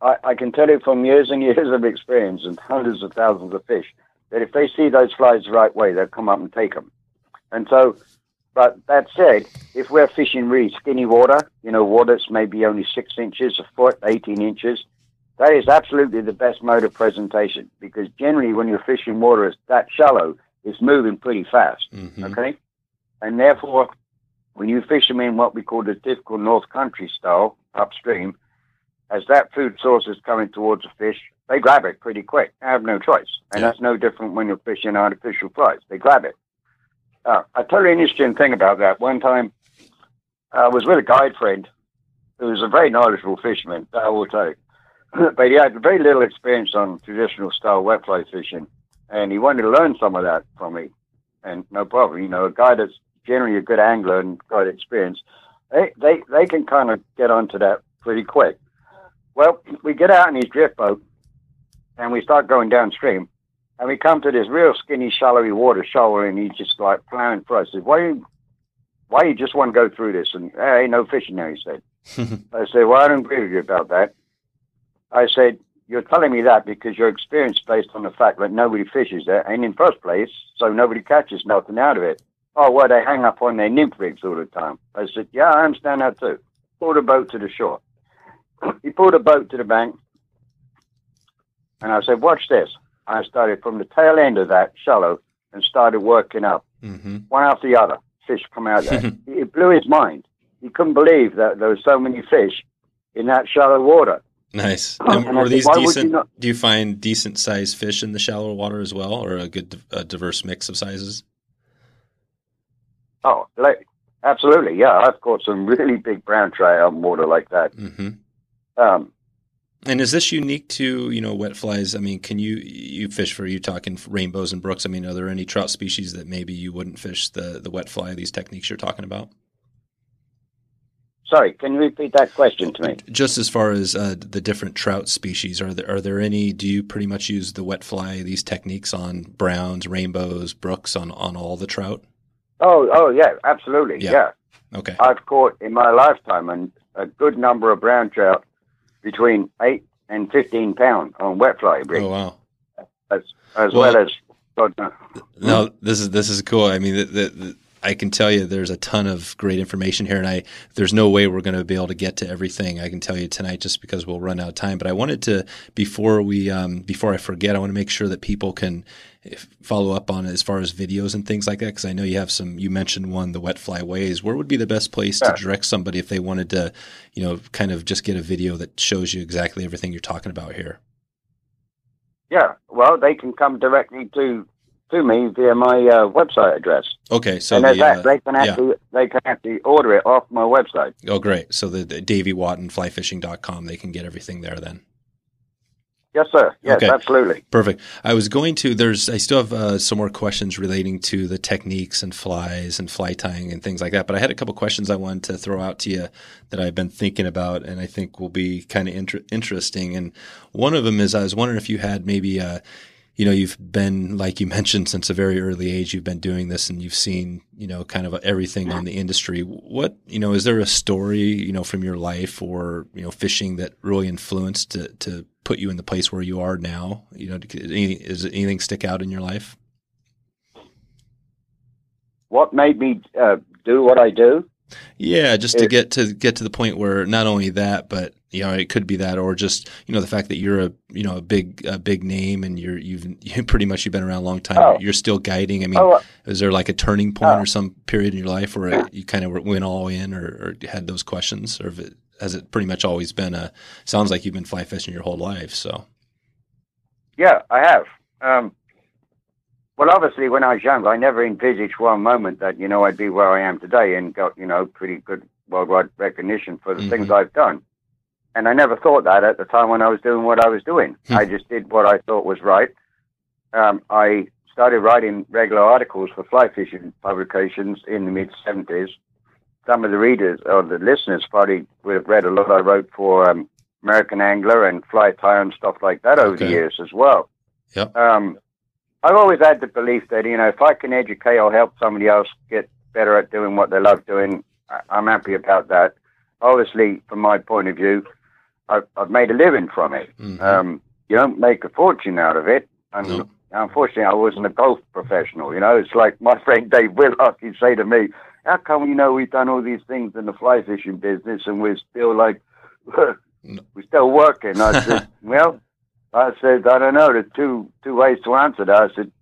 I, I, can tell you from years and years of experience and hundreds of thousands of fish that if they see those flies the right way, they'll come up and take them. And so but that said, if we're fishing really skinny water, you know, water that's maybe only six inches, a foot, 18 inches, that is absolutely the best mode of presentation because generally when you're fishing water is that shallow, it's moving pretty fast. Mm-hmm. Okay. And therefore, when you fish them in what we call the typical North Country style upstream, as that food source is coming towards the fish, they grab it pretty quick. They have no choice. And yeah. that's no different when you're fishing artificial flies. They grab it. Uh, I tell you an interesting thing about that. One time, I was with a guide friend who was a very knowledgeable fisherman, I will tell you. but he had very little experience on traditional style wet fly fishing, and he wanted to learn some of that from me. And no problem, you know, a guy that's generally a good angler and got experience, they, they, they can kind of get onto that pretty quick. Well, we get out in his drift boat and we start going downstream. And we come to this real skinny, shallowy water shoal, and he's just like plowing for us. Said, why you, why you just want to go through this? And hey, ain't no fishing there, he said. I said, well, I don't agree with you about that. I said, you're telling me that because your experience based on the fact that nobody fishes there, and in first place, so nobody catches nothing out of it. Oh, well, they hang up on their nymph rigs all the time. I said, yeah, I understand that too. Pulled a boat to the shore. he pulled a boat to the bank, and I said, watch this. I started from the tail end of that shallow and started working up, mm-hmm. one after the other. Fish come out there. it blew his mind. He couldn't believe that there were so many fish in that shallow water. Nice. And, and were these said, decent? You do you find decent sized fish in the shallow water as well, or a good, a diverse mix of sizes? Oh, like, absolutely. Yeah, I've caught some really big brown trout out in water like that. Mm-hmm. Um, and is this unique to you know wet flies? I mean, can you you fish for you talking rainbows and brooks? I mean, are there any trout species that maybe you wouldn't fish the the wet fly? These techniques you're talking about. Sorry, can you repeat that question to me? Just as far as uh, the different trout species, are there are there any? Do you pretty much use the wet fly these techniques on browns, rainbows, brooks on on all the trout? Oh, oh yeah, absolutely, yeah. yeah. Okay, I've caught in my lifetime and a good number of brown trout between eight and fifteen pound on wet fly. Oh wow! As as well, well as. no, this is this is cool. I mean, the, the, I can tell you there's a ton of great information here, and I there's no way we're going to be able to get to everything. I can tell you tonight just because we'll run out of time. But I wanted to before we um, before I forget, I want to make sure that people can follow up on as far as videos and things like that because I know you have some. You mentioned one, the Wet Fly Ways. Where would be the best place yeah. to direct somebody if they wanted to, you know, kind of just get a video that shows you exactly everything you're talking about here? Yeah, well, they can come directly to to me via my uh, website address. Okay, so and the, uh, they can actually yeah. they can actually order it off my website. Oh, great! So the, the Davey Wotton flyfishing.com, they can get everything there then. Yes, sir. Yes, okay. absolutely. Perfect. I was going to. There's. I still have uh, some more questions relating to the techniques and flies and fly tying and things like that. But I had a couple questions I wanted to throw out to you that I've been thinking about, and I think will be kind of inter- interesting. And one of them is I was wondering if you had maybe a uh, you know, you've been, like you mentioned, since a very early age, you've been doing this and you've seen, you know, kind of everything on the industry. What, you know, is there a story, you know, from your life or, you know, fishing that really influenced to, to put you in the place where you are now? You know, is anything stick out in your life? What made me uh, do what I do? Yeah, just to get to get to the point where not only that, but you know, it could be that, or just you know, the fact that you're a you know a big a big name and you're you've you pretty much you've been around a long time. Oh. You're still guiding. I mean, oh, uh, is there like a turning point oh. or some period in your life where you kind of went all in, or, or had those questions, or it, has it pretty much always been a? Sounds like you've been fly fishing your whole life. So, yeah, I have. Um, well, obviously, when I was young, I never envisaged one moment that you know I'd be where I am today and got you know pretty good worldwide recognition for the mm-hmm. things I've done. And I never thought that at the time when I was doing what I was doing. Hmm. I just did what I thought was right. Um, I started writing regular articles for fly fishing publications in the mid 70s. Some of the readers or the listeners probably would have read a lot I wrote for um, American Angler and Fly Tyer and stuff like that over okay. the years as well. Yep. Um, I've always had the belief that, you know, if I can educate or help somebody else get better at doing what they love doing, I'm happy about that. Obviously, from my point of view, I've, I've made a living from it. Mm-hmm. Um, you don't make a fortune out of it. And no. unfortunately, I wasn't a golf professional. You know, it's like my friend Dave Whitlock, he'd say to me, how come, you know, we've done all these things in the fly fishing business and we're still like, we're still working? I said, well, I said, I don't know. There's two two ways to answer that. I said,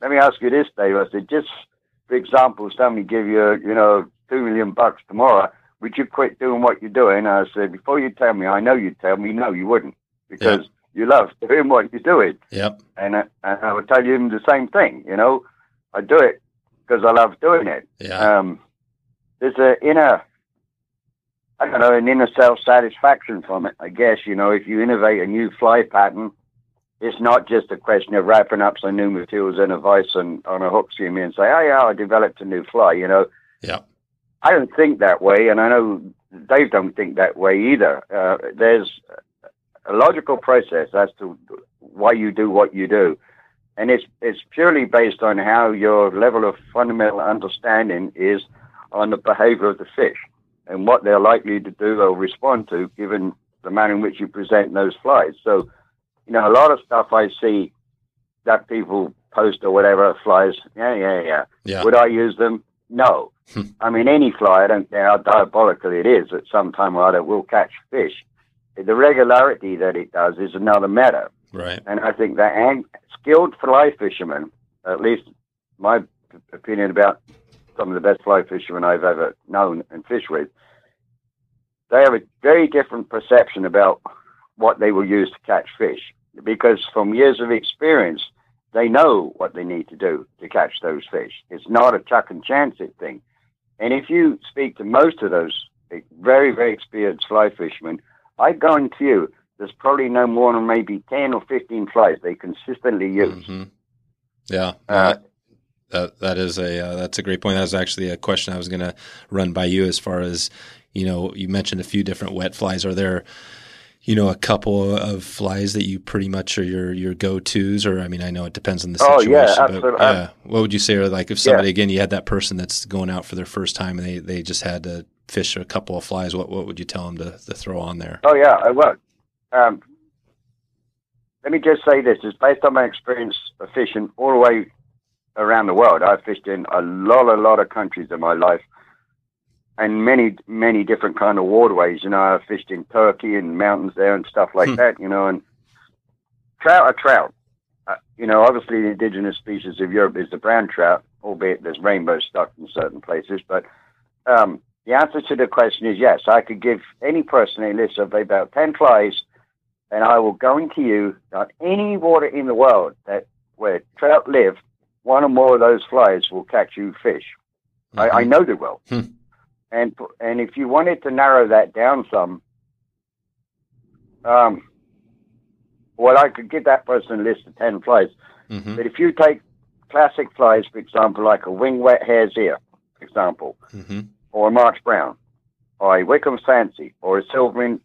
let me ask you this, Dave. I said, just for example, somebody give you, you know, two million bucks tomorrow. Would you quit doing what you're doing? I said, before you tell me, I know you'd tell me, no, you wouldn't, because yep. you love doing what you're doing. Yep. And, uh, and I would tell you the same thing. You know, I do it because I love doing it. Yeah. Um, there's an inner I don't know, an inner self satisfaction from it. I guess, you know, if you innovate a new fly pattern, it's not just a question of wrapping up some new materials in a vise and on a hook to me and say, oh, yeah, I developed a new fly, you know. Yeah. I don't think that way, and I know Dave don't think that way either. Uh, there's a logical process as to why you do what you do. And it's, it's purely based on how your level of fundamental understanding is on the behavior of the fish and what they're likely to do or respond to given the manner in which you present those flies. So, you know, a lot of stuff I see that people post or whatever flies, yeah, yeah, yeah. yeah. Would I use them? No. I mean, any fly, I don't care how diabolical it is, at some time or other will catch fish. The regularity that it does is another matter. Right. And I think that skilled fly fishermen, at least my opinion about some of the best fly fishermen I've ever known and fished with, they have a very different perception about what they will use to catch fish because from years of experience, they know what they need to do to catch those fish. It's not a chuck and chance it thing. And if you speak to most of those very, very experienced fly fishermen, I guarantee you there's probably no more than maybe 10 or 15 flies they consistently use. Mm-hmm. Yeah. Uh, that that is a uh, that's a great point. That was actually a question I was going to run by you as far as you know. You mentioned a few different wet flies. Are there you know a couple of flies that you pretty much are your your go tos? Or I mean, I know it depends on the situation. Oh yeah, absolutely. But, yeah, what would you say? Or like if somebody yeah. again, you had that person that's going out for their first time and they they just had to fish a couple of flies. What what would you tell them to, to throw on there? Oh yeah, I would. Um, let me just say this: is based on my experience of fishing all the way around the world. I've fished in a lot, a lot of countries in my life, and many, many different kind of waterways. You know, I've fished in Turkey and mountains there and stuff like hmm. that. You know, and trout are trout. Uh, you know, obviously the indigenous species of Europe is the brown trout, albeit there's rainbow stock in certain places. But um, the answer to the question is yes. I could give any person a list of about ten flies, and I will guarantee you that any water in the world that where trout live, one or more of those flies will catch you fish. Mm-hmm. I, I, mm-hmm. know they will. And and if you wanted to narrow that down some, um, well, I could give that person a list of 10 flies. Mm-hmm. But if you take classic flies, for example, like a wing wet hare's ear, for example, mm-hmm. or a March Brown, or a Wickham Fancy, or a Silver, in,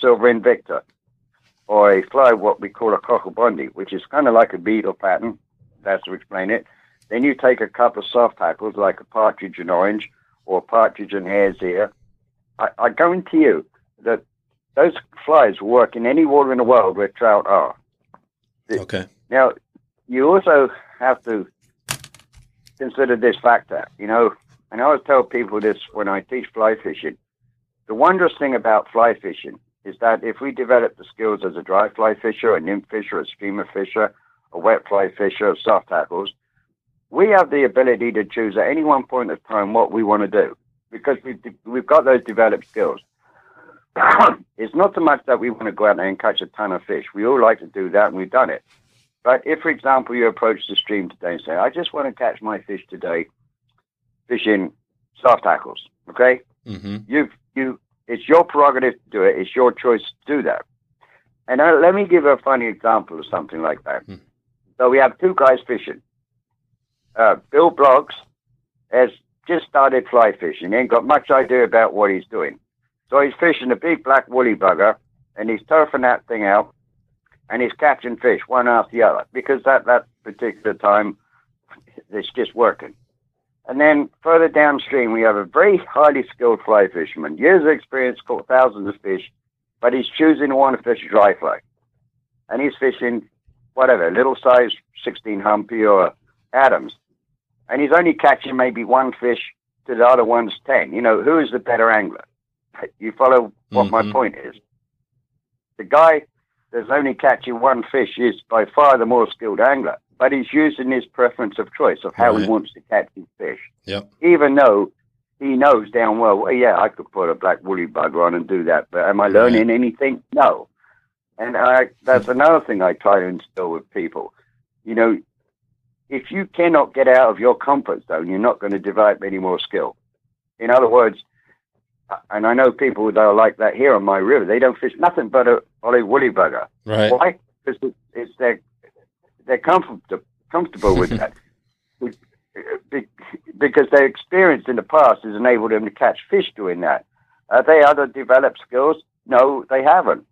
Silver Invicta, or a fly, what we call a Coch-y-Bonddu, which is kind of like a beetle pattern, that's to explain it. Then you take a couple of soft hackles, like a partridge and orange, or partridge and hare's ear. I, I guarantee you that those flies work in any water in the world where trout are. Okay. Now, you also have to consider this factor. You know, and I always tell people this when I teach fly fishing. The wondrous thing about fly fishing is that if we develop the skills as a dry fly fisher, a nymph fisher, a streamer fisher, a wet fly fisher, soft hackles, we have the ability to choose at any one point of time what we want to do because we've, we've got those developed skills. it's not so much that we want to go out there and catch a ton of fish. We all like to do that, and we've done it. But if, for example, you approach the stream today and say, I just want to catch my fish today fishing soft tackles, okay? Mm-hmm. You've, you, it's your prerogative to do it. It's your choice to do that. And uh, let me give a funny example of something like that. Mm. So we have two guys fishing. Uh, Bill Bloggs has just started fly fishing. He ain't got much idea about what he's doing. So he's fishing a big black woolly bugger and he's turfing that thing out and he's catching fish one after the other because at that particular time it's just working. And then further downstream, we have a very highly skilled fly fisherman, years of experience, caught thousands of fish, but he's choosing to want to fish dry fly. And he's fishing whatever, little size 16 humpy or Adams. And he's only catching maybe one fish to the other one's 10. You know, who is the better angler? You follow what mm-hmm. my point is? The guy that's only catching one fish is by far the more skilled angler, but he's using his preference of choice of how right. he wants to catch his fish. Yep. Even though he knows down well, well, yeah, I could put a black woolly bugger on and do that, but am I learning right. anything? No. And I, that's another thing I try to instill with people. You know, if you cannot get out of your comfort zone, you're not going to develop any more skill. In other words, and I know people that are like that here on my river. They don't fish nothing but a olive woolly bugger. Right. Why? Because it's they're they're comfortable comfortable with that. Because their experience in the past has enabled them to catch fish doing that. Are they other developed skills? No, they haven't.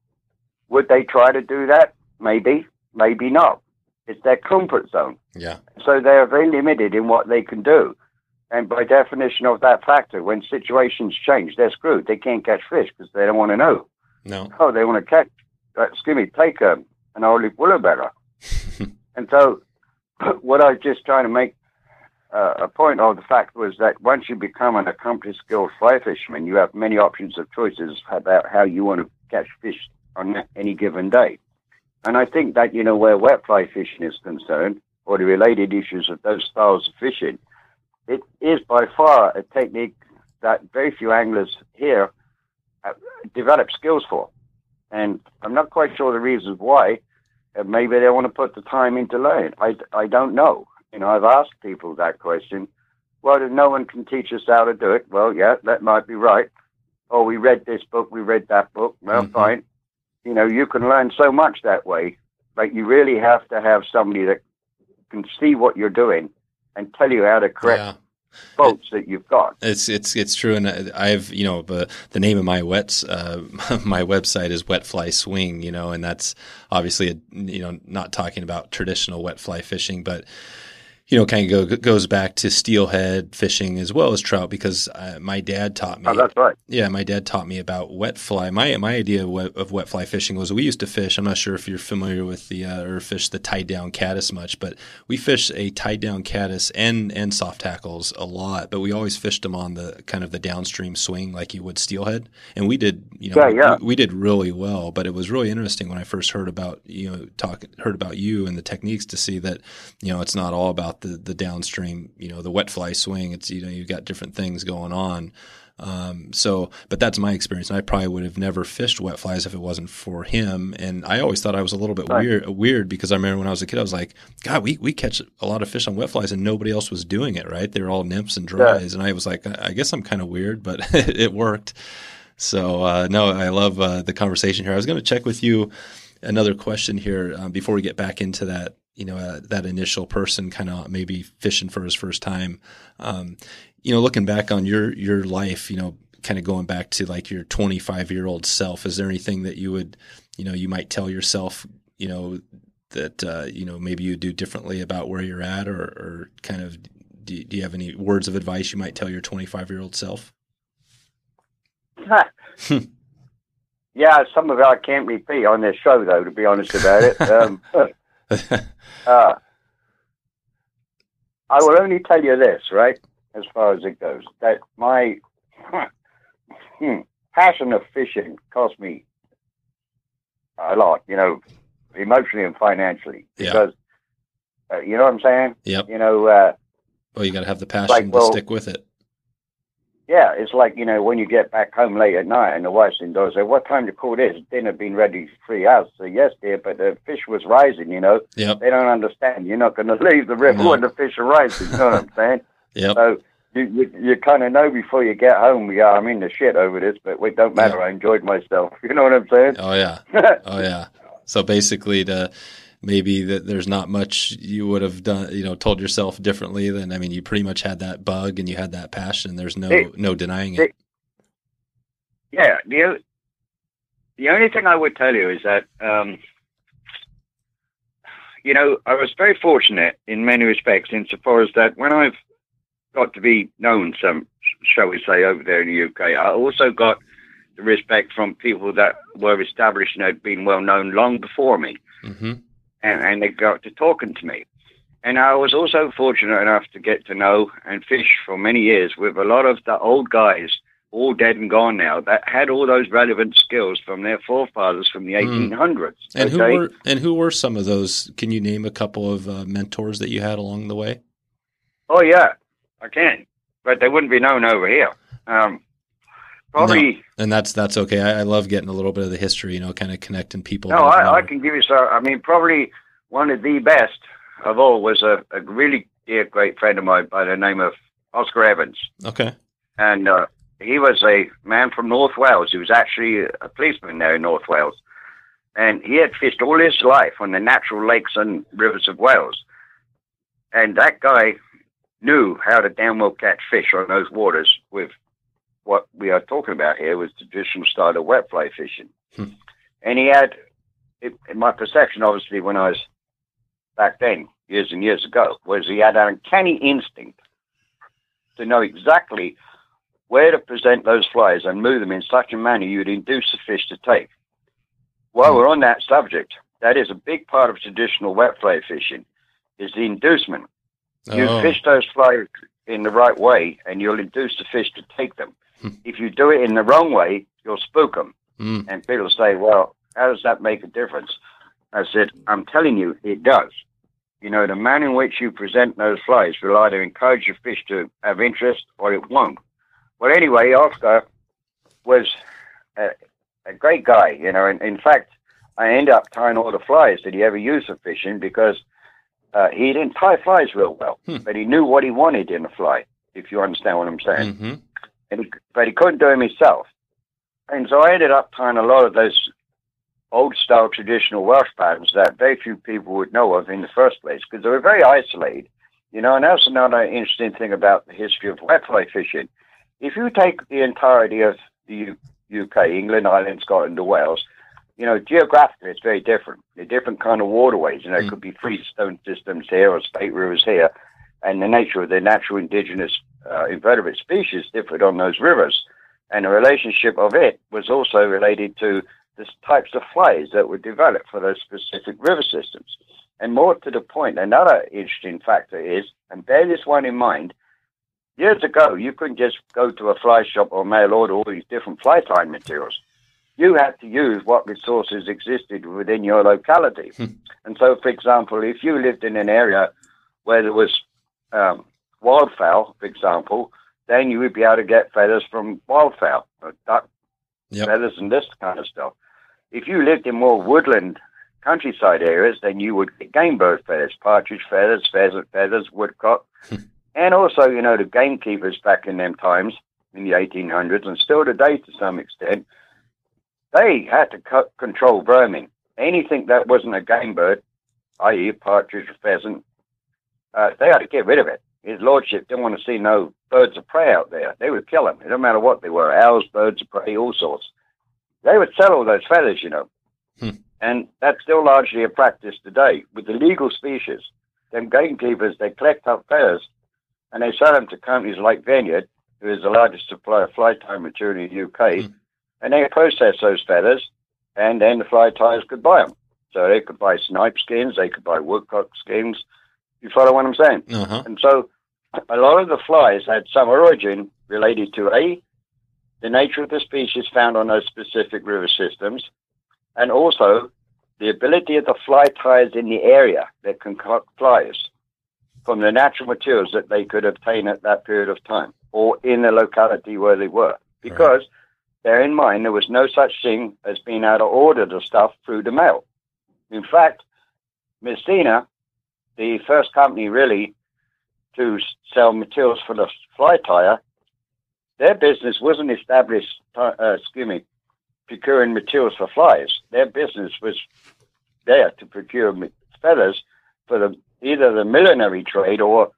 Would they try to do that? Maybe, maybe not. It's their comfort zone. Yeah. So they're very limited in what they can do. And by definition of that factor, when situations change, they're screwed. They can't catch fish because they don't want to know. No. Oh, they want to catch, uh, excuse me, take a, an olive better. and so what I was just trying to make uh, a point of the fact was that once you become an accomplished skilled fly fisherman, you have many options of choices about how you want to catch fish on any given day. And I think that, you know, where wet fly fishing is concerned, or the related issues of those styles of fishing, it is by far a technique that very few anglers here develop skills for. And I'm not quite sure the reasons why. Uh, maybe they want to put the time into learning. I, I don't know. You know, I've asked people that question. Well, no one can teach us how to do it. Well, yeah, that might be right. Oh, we read this book, we read that book. Well, mm-hmm. fine. You know, you can learn so much that way, but you really have to have somebody that can see what you're doing and tell you how to correct yeah. boats that you've got. It's it's it's true, and I've you know the the name of my wets uh, my website is Wet Fly Swing, you know, and that's obviously a, you know not talking about traditional wet fly fishing, but you know, kind of go, goes back to steelhead fishing as well as trout because uh, my dad taught me. Oh, that's right. Yeah, my dad taught me about wet fly. My my idea of wet, of wet fly fishing was we used to fish. I'm not sure if you're familiar with the uh, or fish the tied down caddis much, but we fish a tied down caddis and and soft tackles a lot. But we always fished them on the kind of the downstream swing like you would steelhead, and we did you know Yeah, yeah. We, we did really well. But it was really interesting when I first heard about you know talk heard about you and the techniques to see that you know it's not all about the the downstream you know the wet fly swing. It's you know you've got different things going on. Um, so, but that's my experience. And I probably would have never fished wet flies if it wasn't for him. And I always thought I was a little bit Right. weird, weird because I remember when I was a kid, I was like, God, we, we catch a lot of fish on wet flies and nobody else was doing it, right? They were all nymphs and dries. And I was like, I I guess I'm kind of weird, but it worked. So, uh, no, I love uh, the conversation here. I was going to check with you another question here um, before we get back into that. You know, uh, that initial person kind of maybe fishing for his first time. Um, you know, looking back on your your life, you know, kind of going back to like your 25 year old self, is there anything that you would, you know, you might tell yourself, you know, that uh, you know maybe you do differently about where you're at, or, or kind of do, do you have any words of advice you might tell your 25 year old self? yeah, some of it I can't repeat on this show, though. To be honest about it, um, uh, I will only tell you this, right? As far as it goes, that my passion of fishing cost me a lot, you know, emotionally and financially. Yeah. Because, uh, you know what I'm saying? Yep. You know, uh, Well, you got to have the passion Like, well- to stick with it. Yeah, it's like, you know, when you get back home late at night and the wife's indoors, say, what time to call this? Dinner been ready for three hours. So, yes, dear, but the fish was rising, you know. Yep. They don't understand. You're not going to leave the river No. when the fish are rising. You know what I'm saying? Yep. So you you, you kind of know before you get home. Yeah, I'm in the shit over this, but it don't matter. I enjoyed myself. You know what I'm saying? Oh yeah. Oh yeah. So basically, to maybe that there's not much you would have done, you know, told yourself differently. than, I mean, you pretty much had that bug and you had that passion. There's no no denying hey, it. yeah. The the only thing I would tell you is that um, you know I was very fortunate in many respects, insofar as that when I've got to be known, some shall we say, over there in the UK, I also got the respect from people that were established and had been well known long before me. hmm and, and they got to talking to me. And I was also fortunate enough to get to know and fish for many years with a lot of the old guys, all dead and gone now, that had all those relevant skills from their forefathers from the 1800s. And who were and who were some of those? Can you name a couple of uh, mentors that you had along the way? Oh, yeah, I can. But they wouldn't be known over here. Um, probably, And that's that's okay. I, I love getting a little bit of the history. You know, kind of connecting people. no, I, I can give you some. I mean, probably one of the best of all was a, a really dear, great friend of mine by the name of Oscar Evans. Okay. and uh, he was a man from North Wales. He was actually a policeman there in North Wales, and he had fished all his life on the natural lakes and rivers of Wales. And that guy knew how to damn well catch fish on those waters with what we are talking about here was traditional style of wet fly fishing. Hmm. And he had, in in my perception, obviously, when I was back then, years and years ago, was he had an uncanny instinct to know exactly where to present those flies and move them in such a manner you'd induce the fish to take. While Hmm. we're on that subject, that is a big part of traditional wet fly fishing, is the inducement. You Oh, fish those flies in the right way, and you'll induce the fish to take them. Hmm. if you do it in the wrong way, you'll spook them. mm, And people say, well, how does that make a difference? I said, I'm telling you, it does. You know, the manner in which you present those flies will either encourage your fish to have interest or it won't. Well, anyway, Oscar was a, a great guy, you know, and in fact, I ended up tying all the flies that he ever used for fishing because uh, he didn't tie flies real well, Hmm. but he knew what he wanted in a fly, if you understand what I'm saying hmm and he, but he couldn't do them himself. And so I ended up tying a lot of those old style traditional Welsh patterns that very few people would know of in the first place because they were very isolated. You know, and that's another interesting thing about the history of wet fly fishing. If you take the entirety of the U- UK, England, Ireland, Scotland, and Wales, you know, geographically it's very different. They're different kind of waterways. You know, it Mm. could be freestone systems here or spate rivers here. and the nature of the natural indigenous uh, invertebrate species differed on those rivers. And the relationship of it was also related to the types of flies that were developed for those specific river systems. And more to the point, another interesting factor is, and bear this one in mind, years ago, you couldn't just go to a fly shop or mail order all these different fly tying materials. You had to use what resources existed within your locality. Hmm. and so, for example, if you lived in an area where there was um, wildfowl, for example, then you would be able to get feathers from wildfowl, duck Yep. feathers and this kind of stuff. If you lived in more woodland countryside areas, then you would get game bird feathers, partridge feathers, pheasant feathers, woodcock, and also, you know, the gamekeepers back in them times in the 1800s and still today to some extent, they had to cut, control vermin. Anything that wasn't a game bird, i.e., partridge or pheasant, uh, they had to get rid of it. His lordship didn't want to see no birds of prey out there. They would kill them. It don't matter what they were owls, birds of prey, all sorts. They would sell all those feathers, you know. Hmm. And that's still largely a practice today with the legal species. Them gamekeepers, they collect up feathers and they sell them to companies like Veniard, who is the largest supplier of fly tie material in the UK, Hmm. and they process those feathers, and then the fly ties could buy them. So they could buy snipe skins, they could buy woodcock skins. You follow what I'm saying? Uh huh. And so a lot of the flies had some origin related to A, the nature of the species found on those specific river systems, and also the ability of the fly ties in the area that concoct flies from the natural materials that they could obtain at that period of time or in the locality where they were. Because bear in mind, there was no such thing as being able to order the stuff through the mail. In fact, Messina, the first company really to sell materials for the fly tyer, their business wasn't established, uh, excuse me, procuring materials for flies. Their business was there to procure feathers for the either the millinery trade or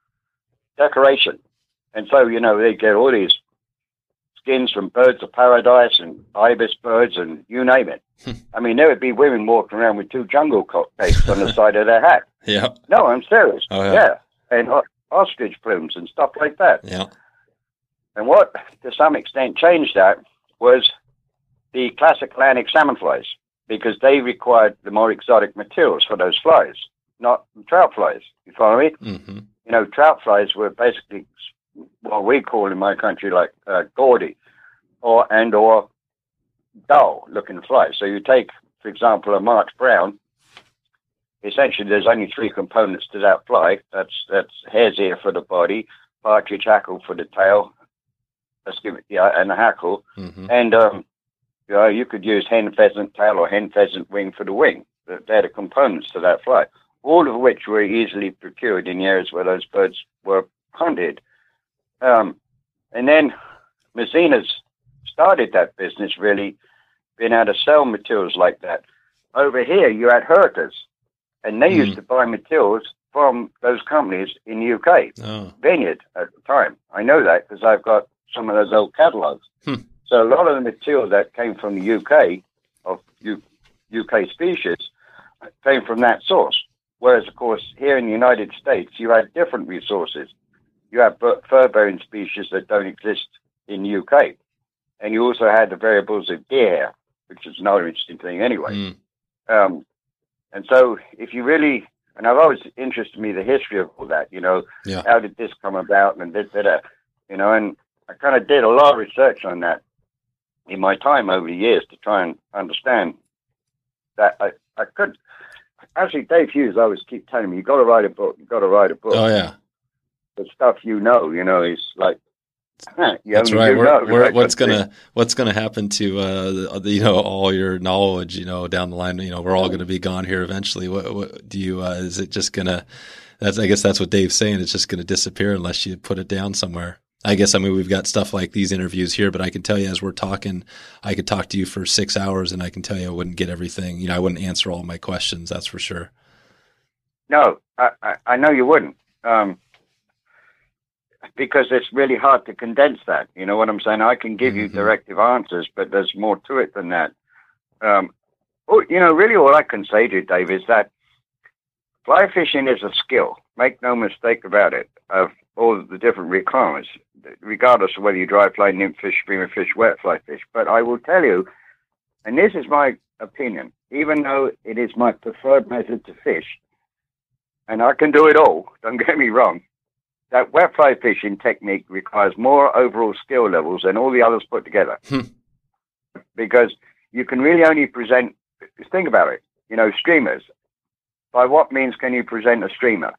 decoration. And so, you know, they get all these skins from birds of paradise and ibis birds and you name it. I mean, there would be women walking around with two jungle cocks on the side of their hat. Yeah. No, I'm serious. Oh, yeah. And o- ostrich plumes and stuff like that. Yeah. And what, to some extent, changed that was the classic Atlantic salmon flies because they required the more exotic materials for those flies, not trout flies. You follow me? Mm-hmm. You know, trout flies were basically what we call in my country like uh, gaudy or and or dull looking flies. So you take, for example, a March brown. Essentially, there's only three components to that fly. That's that's hare's ear for the body, partridge hackle for the tail, excuse me, yeah, and the hackle, Mm-hmm. and um, you know, you could use hen pheasant tail or hen pheasant wing for the wing. They're the components to that fly, all of which were easily procured in areas where those birds were hunted. Um, and then Messina's started that business really being able to sell materials like that. Over here, you had Herters, and they used Mm. to buy materials from those companies in the UK. Oh. Veniard at the time. I know that because I've got some of those old catalogs. Hmm. So a lot of the material that came from the UK of U- UK species came from that source. Whereas, of course, here in the United States, you had different resources. You have fur-bearing species that don't exist in the UK, and you also had the variables of deer which is another interesting thing anyway. Mm. Um, and so, if you really, and I've always interested me the history of all that. You know, Yeah. how did this come about, and did that, you know, and I kind of did a lot of research on that in my time over the years to try and understand that. I I could actually, Dave Hughes always keep telling me, "You got to write a book. You got to write a book." Oh yeah. The stuff you know, you know, is like. you That's right. We're, we're, right? what's gonna What's gonna happen to uh, the, you know all your knowledge? You know, down the line, you know, we're all gonna be gone here eventually. What, what do you? Uh, is it just gonna? That's I guess that's what Dave's saying. It's just gonna disappear unless you put it down somewhere. I guess I mean we've got stuff like these interviews here, but I can tell you as we're talking, I could talk to you for six hours, and I can tell you I wouldn't get everything. You know, I wouldn't answer all my questions. That's for sure. No, I, I, I know you wouldn't. Um, because it's really hard to condense that. You know what I'm saying? I can give you Mhm. directive answers, but there's more to it than that. Um, oh, you know, really all I can say to you, Dave, is that fly fishing is a skill. Make no mistake about it. Of all the different requirements, regardless of whether you dry fly, nymph fish, streamer fish, wet fly fish. But I will tell you, and this is my opinion, even though it is my preferred method to fish, and I can do it all, don't get me wrong, that wet fly fishing technique requires more overall skill levels than all the others put together. Hmm. Because you can really only present, think about it, you know, streamers. By what means can you present a streamer?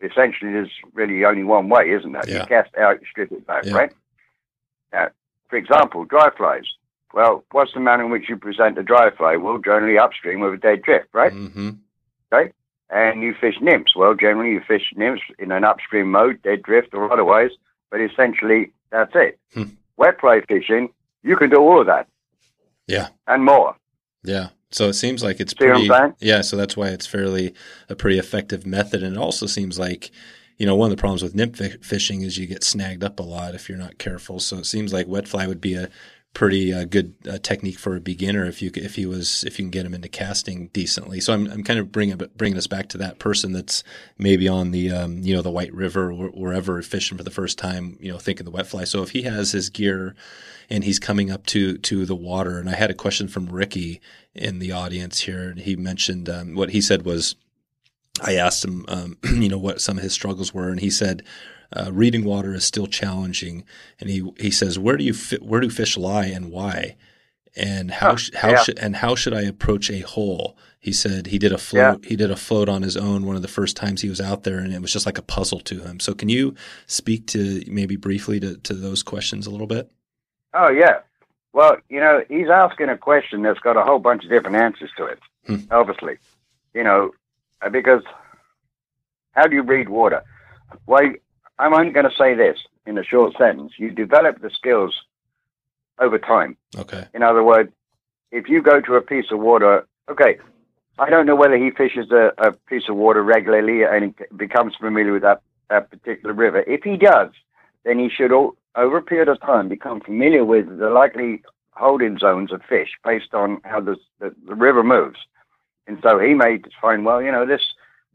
Essentially, there's really only one way, isn't there? Yeah. You cast out, you strip it back, Yeah. right? Now, for example, dry flies. Well, what's the manner in which you present a dry fly? Well, generally upstream with a dead drift, right? Mm-hmm. And you fish nymphs. Well, generally you fish nymphs in an upstream mode, dead drift or otherwise, but essentially that's it. Hmm. Wet fly fishing, you can do all of that Yeah. and more. Yeah. So it seems like it's See what I'm pretty. Yeah. So that's why it's fairly a pretty effective method, and it also seems like, you know, one of the problems with nymph fishing is you get snagged up a lot if you're not careful. So it seems like wet fly would be a pretty uh, good uh, technique for a beginner if you if he was if you can get him into casting decently. So I'm I'm kind of bringing bringing us back to that person that's maybe on the um, you know the White River or wherever fishing for the first time, you know, thinking the wet fly. So if he has his gear and he's coming up to to the water, and I had a question from Ricky in the audience here, and he mentioned um, what he said was. I asked him, um, you know, what some of his struggles were, and he said, uh, "Reading water is still challenging." And he he says, "Where do you fi- where do fish lie and why?" And how sh- how yeah. should and how should I approach a hole? He said he did a float. He did a float on his own one of the first times he was out there, and it was just like a puzzle to him. So, can you speak to maybe briefly to, to those questions a little bit? Oh, yeah. Well, you know, he's asking a question that's got a whole bunch of different answers to it, Hmm. obviously. You know, uh, because how do you read water? Well, I'm only going to say this in a short sentence. You develop the skills over time. Okay. In other words, if you go to a piece of water, okay, I don't know whether he fishes a, a piece of water regularly and he becomes familiar with that, that particular river. If he does, then he should, all, over a period of time, become familiar with the likely holding zones of fish based on how the, the, the river moves. And so he may just find, well, you know, this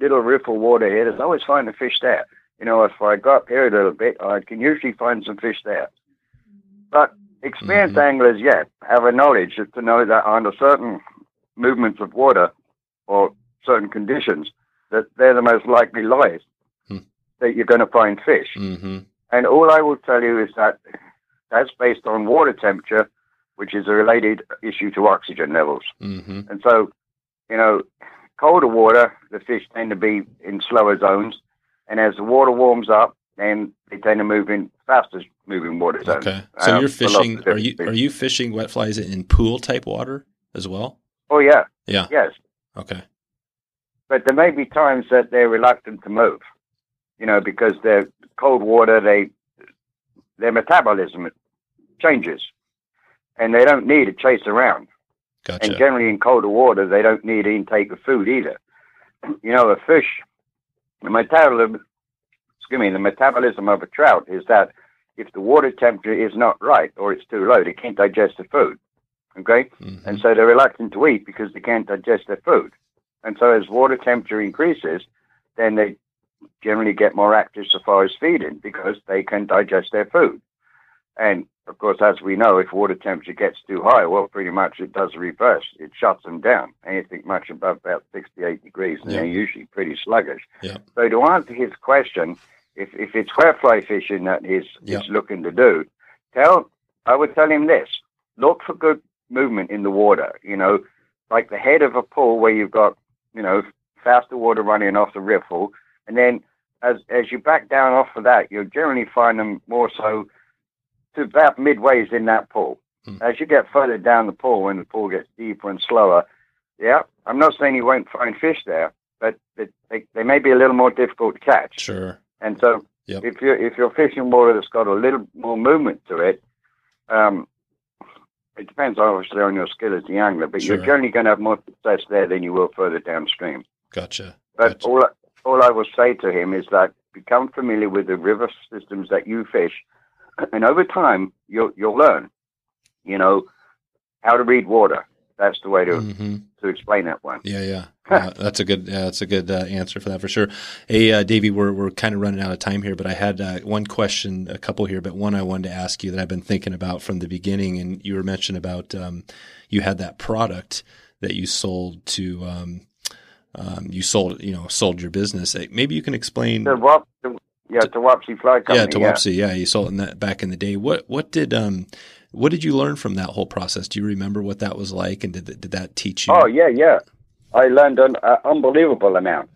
little riffle water here, there's always find a fish there. You know, if I go up here a little bit, I can usually find some fish there. But experienced Mhm. anglers yeah, have a knowledge to know that under certain movements of water or certain conditions, that they're the most likely lies Hmm. that you're going to find fish. Mm-hmm. And all I will tell you is that that's based on water temperature, which is a related issue to oxygen levels. Mm-hmm. And so, you know, colder water, the fish tend to be in slower zones. And as the water warms up, then they tend to move in faster moving water zones. Okay. So Uh, you're for lots of fishing. Are you are you fishing wet flies in pool type water as well? Oh, yeah. Yeah. Yes. Okay. But there may be times that they're reluctant to move, you know, because they're cold water, they, their metabolism changes and they don't need to chase around. Gotcha. And generally in colder water, they don't need intake of food either. You know, a fish, the metabolism, excuse me, the metabolism of a trout is that if the water temperature is not right or it's too low, they can't digest the food. Okay? Mhm. And so they're reluctant to eat because they can't digest their food. And so as water temperature increases, then they generally get more active so far as feeding because they can digest their food. And of course, as we know, if water temperature gets too high, well, pretty much it does reverse. It shuts them down. Anything much above about 68 degrees, and Yeah. they're usually pretty sluggish. Yeah. So to answer his question, if, if it's wet fly fishing that he's, Yeah. he's looking to do, tell I would tell him this: look for good movement in the water. You know, like the head of a pool where you've got you know faster water running off the riffle, and then as as you back down off of that, you'll generally find them more so to about midways in that pool. Hmm. As you get further down the pool, when the pool gets deeper and slower, yeah, I'm not saying you won't find fish there, but it, they, they may be a little more difficult to catch. Sure. And so, Yep. if you're if you're fishing water that's got a little more movement to it, um, it depends obviously on your skill as the angler, but Sure. you're generally going to have more success there than you will further downstream. Gotcha. But Gotcha. all all I will say to him is that become familiar with the river systems that you fish, and over time you'll you'll learn, you know, how to read water. that's the way to mm-hmm. to explain that one. Yeah, yeah, uh, that's a good uh, that's a good uh, answer for that for sure. Hey, uh, Davey, we're we're kind of running out of time here, but I had uh, one question, a couple here, but one I wanted to ask you that I've been thinking about from the beginning, and you were mentioning about um, you had that product that you sold to. Um, um, you sold, you know, sold your business. Maybe you can explain. The? The, yeah, to Fly Company. Yeah, to. Yeah. yeah, you sold in that back in the day. What what did um what did you learn from that whole process? Do you remember what that was like, and did did that teach you? Oh yeah, yeah. I learned an uh, unbelievable amount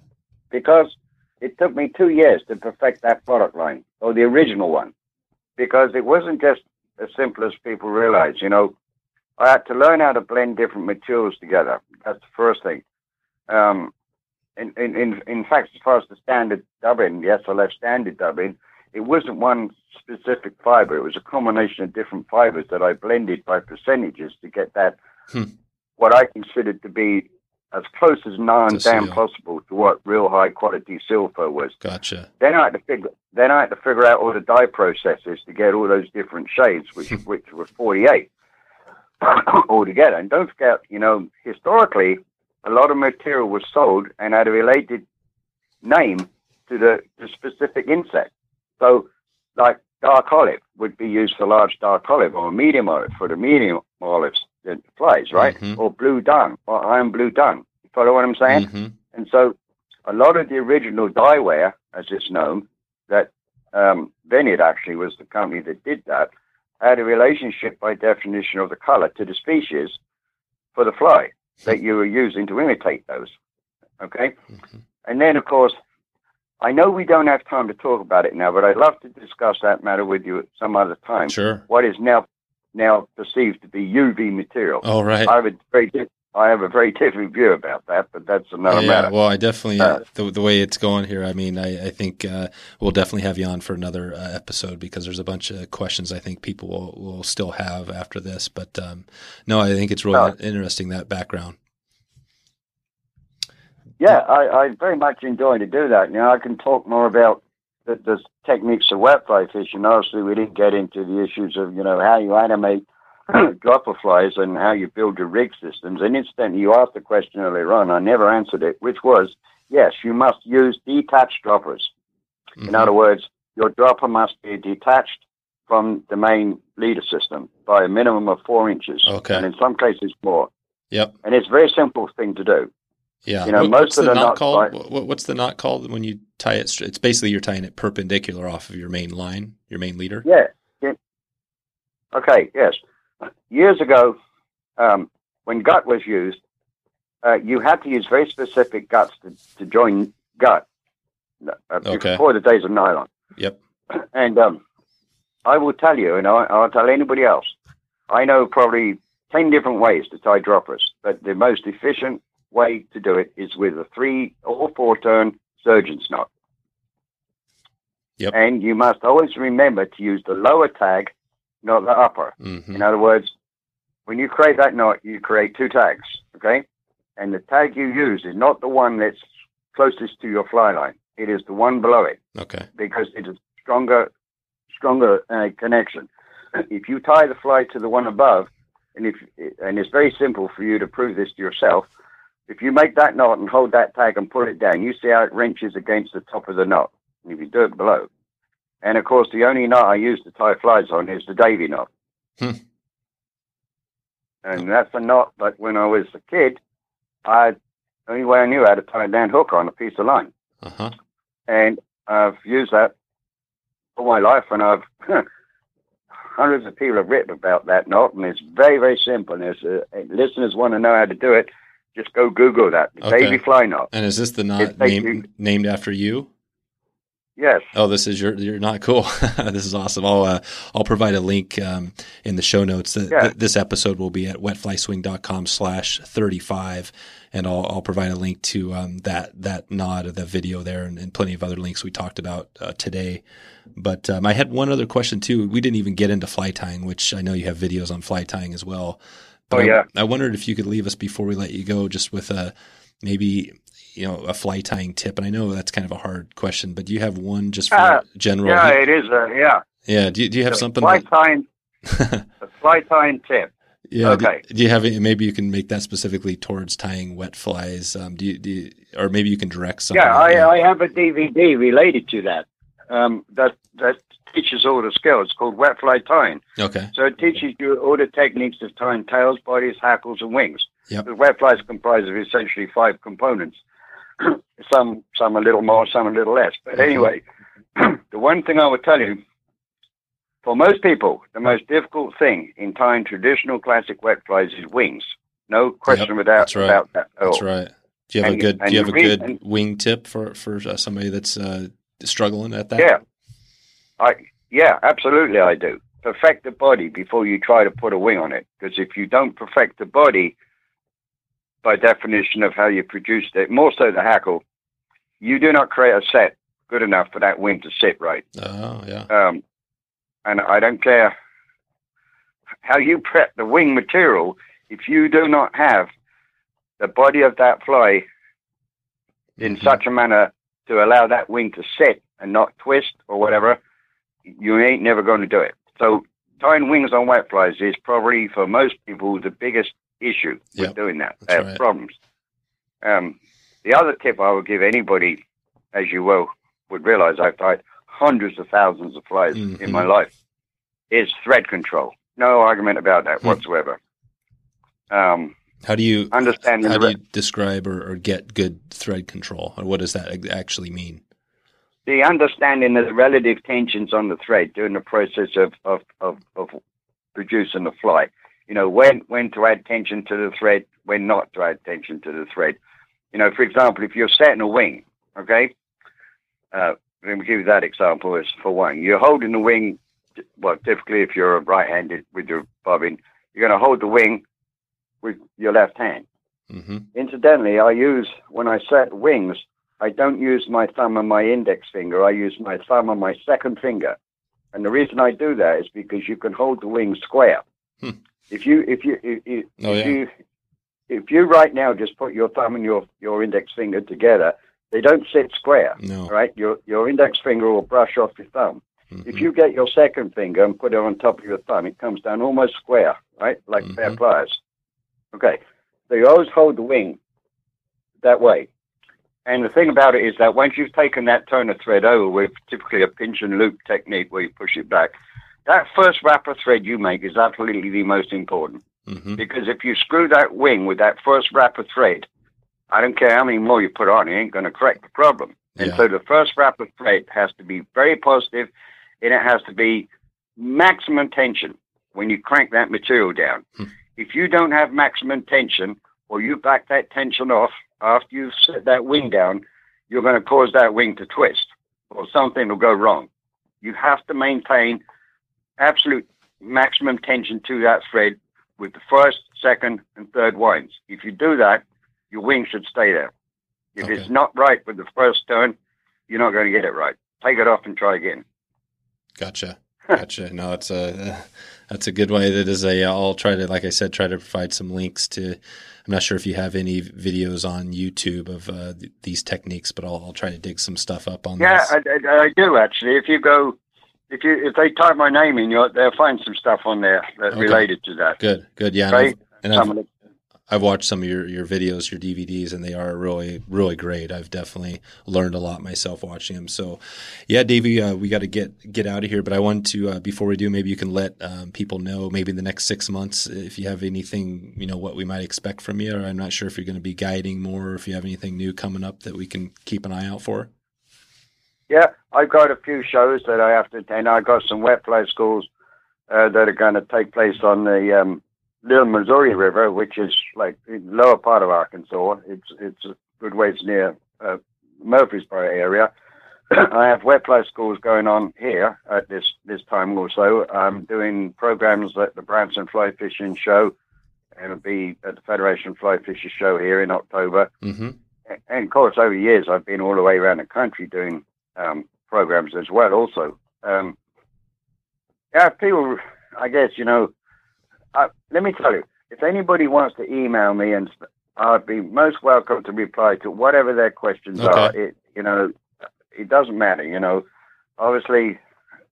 because it took me two years to perfect that product line or the original one because it wasn't just as simple as people realize. You know, I had to learn how to blend different materials together. That's the first thing. Um, in, in, in fact, as far as the standard dubbing, the SLF standard dubbing, it wasn't one specific fiber. It was a combination of different fibers that I blended by percentages to get that hmm. what I considered to be as close as non-dam possible to what real high quality seal fur was. Gotcha. Then I had to figure. Then I had to figure out all the dye processes to get all those different shades, which hmm. which were forty-eight altogether. And don't forget, you know, historically, a lot of material was sold and had a related name to the, the specific insect. So, like dark olive would be used for large dark olive, or medium olive for the medium olives that flies, right? Mm-hmm. Or blue dun, or iron blue dun. You follow what I'm saying? Mm-hmm. And so, a lot of the original dyeware, as it's known, that um, Veniard actually was the company that did that, had a relationship by definition of the color to the species for the fly that you were using to imitate those. Okay? Mm-hmm. And then, of course, I know we don't have time to talk about it now, but I'd love to discuss that matter with you at some other time. Sure. What is now now perceived to be UV material? All right. I have a very I have a very different view about that, but that's another yeah, matter. Well, I definitely uh, the, the way it's going here. I mean, I, I think uh, we'll definitely have you on for another uh, episode because there's a bunch of questions I think people will, will still have after this. But um, no, I think it's really uh, interesting that background. Yeah, I, I very much enjoy to do that. You know, I can talk more about the, the techniques of wet fly fishing. Obviously, we didn't get into the issues of you know how you animate dropper flies and how you build your rig systems. And incidentally, you asked the question earlier on. I never answered it, which was yes, you must use detached droppers. Mm-hmm. In other words, your dropper must be detached from the main leader system by a minimum of four inches, okay. and in some cases more. Yep. And it's a very simple thing to do. Yeah. You know, what, most of the, the knot called? What, what's the knot called when you tie it? It's basically you're tying it perpendicular off of your main line, your main leader. Yeah. yeah. Okay. Yes years ago, um, when gut was used, uh, you had to use very specific guts to, to join gut uh, okay. before the days of nylon. Yep. And um, I will tell you, and I, I'll tell anybody else, I know probably 10 different ways to tie droppers, but the most efficient way to do it is with a three or four turn surgeon's knot. Yep. And you must always remember to use the lower tag not the upper. Mm-hmm. In other words, when you create that knot, you create two tags, okay? And the tag you use is not the one that's closest to your fly line. It is the one below it. Okay. Because it is stronger, stronger uh, connection. If you tie the fly to the one above, and if and it's very simple for you to prove this to yourself. If you make that knot and hold that tag and pull it down, you see how it wrenches against the top of the knot. And if you do it below, and of course, the only knot I use to tie flies on is the Davy knot. Hmm. And that's a knot, but when I was a kid, I only way I knew how to tie a down hook on a piece of line. Uh-huh. And I've used that all my life, and I've hundreds of people have written about that knot, and it's very, very simple. And if uh, listeners want to know how to do it, just go Google that, the okay. Davy fly knot. And is this the knot named, named after you? Yes. Oh, this is your you're not cool. this is awesome. I'll uh, I'll provide a link um, in the show notes. Yeah. This episode will be at wetflyswing.com slash thirty five, and I'll I'll provide a link to um, that that nod of the video there, and, and, plenty of other links we talked about uh, today. But um, I had one other question too. We didn't even get into fly tying, which I know you have videos on fly tying as well. But oh yeah. I, I wondered if you could leave us before we let you go, just with a maybe you know a fly tying tip? And I know that's kind of a hard question, but do you have one just for uh, general? Yeah, it is. Uh, yeah. Yeah. Do you, do you have the something? Fly tying. the fly tying tip. Yeah. Okay. Do, do you have maybe you can make that specifically towards tying wet flies? Um, do you, do you, or maybe you can direct something? Yeah, I, I have a DVD related to that. Um, that that teaches all the skills called wet fly tying. okay. So it teaches you all the techniques of tying tails, bodies, hackles, and wings. Yep. The wet flies comprise of essentially five components. some some a little more, some a little less. But anyway, the one thing I would tell you, for most people, the most difficult thing in tying traditional classic wet flies is wings. No question Yep, about, right. about that at That's all. right. Do you have And- a good? Do you have a reason- good wing tip for for uh, somebody that's uh, struggling at that? Yeah. I yeah, absolutely I do. Perfect the body before you try to put a wing on it. Because if you don't perfect the body, by definition of how you produced it, more so the hackle, you do not create a set good enough for that wing to sit right. Oh yeah. Um, and I don't care how you prep the wing material, if you do not have the body of that fly in Mhm. such a manner to allow that wing to sit and not twist or whatever, you ain't never going to do it. So tying wings on wet flies is probably for most people the biggest issue with Yep, doing that. They have right. problems. Um, the other tip I would give anybody, as you well would realize, I've tied hundreds of thousands of flies in Mhm. my life, is thread control. No argument about that Hmm. whatsoever. Um, How do you understand? how do you describe or, or get good thread control? Or what does that actually mean? the understanding of the relative tensions on the thread during the process of, of, of, of producing the fly. You know, when, when to add tension to the thread, when not to add tension to the thread. You know, for example, if you're setting a wing, okay? Uh, let me give you that example as for one. You're holding the wing, well, typically if you're right-handed with your bobbin, you're going to hold the wing with your left hand. hmm Incidentally, I use, when I set wings, I don't use my thumb and my index finger. I use my thumb and my second finger. And the reason I do that is because you can hold the wing square. Hmm. If you, if you, if, if, Oh, if yeah. you, if you right now just put your thumb and your, your index finger together, they don't sit square, No. right? Your, your index finger will brush off your thumb. Mhm. If you get your second finger and put it on top of your thumb, it comes down almost square, right? Like fair Mhm. pliers. Okay. So you always hold the wing that way. And the thing about it is that once you've taken that turn of thread over with typically a pinch and loop technique where you push it back, that first wrapper thread you make is absolutely the most important. Mhm. Because if you screw that wing with that first wrapper thread, I don't care how many more you put on, it ain't going to correct the problem. And so the first wrapper thread has to be very positive, and it has to be maximum tension when you crank that material down. Hmm. If you don't have maximum tension, or you back that tension off after you've set that wing down, you're going to cause that wing to twist, or something will go wrong. You have to maintain absolute maximum tension to that thread with the first, second, and third winds. If you do that, your wing should stay there. If Okay. it's not right with the first turn, you're not going to get it right. Take it off and try again. Gotcha. Gotcha. No, it's a that's a good way. That is a. I'll try to, like I said, try to provide some links to. I'm not sure if you have any videos on YouTube of uh, th- these techniques, but I'll, I'll try to dig some stuff up on Yeah, this. I, I, I do actually. If you go, if you if they type my name in, you'll they'll find some stuff on there that Okay. related to that. Good. Good. Yeah. And, I've, and I've, I've watched some of your, your videos, your DVDs, and they are really, really great. I've definitely learned a lot myself watching them. So, yeah, Davey, uh, we got to get get out of here. But I want to, uh, before we do, maybe you can let um, people know, maybe in the next six months, if you have anything, you know, what we might expect from you. Or I'm not sure if you're going to be guiding more, or if you have anything new coming up that we can keep an eye out for. Yeah, I've got a few shows that I have to attend. I've got some wet fly schools uh, that are going to take place on the um, Little Missouri River, which is like the lower part of Arkansas. It's it's a good ways near uh, Murfreesboro area. I have wet fly schools going on here at this this time also. I'm doing programs at the Branson Fly Fishing Show, and it'll be at the Federation Fly Fishing Show here in October Mm-hmm. and of course, over the years, I've been all the way around the country doing um, programs as well. Also, um, yeah, people, I guess you know. Uh, let me tell you, if anybody wants to email me, and I'd be most welcome to reply to whatever their questions Okay. are. It, you know, it doesn't matter. You know, obviously,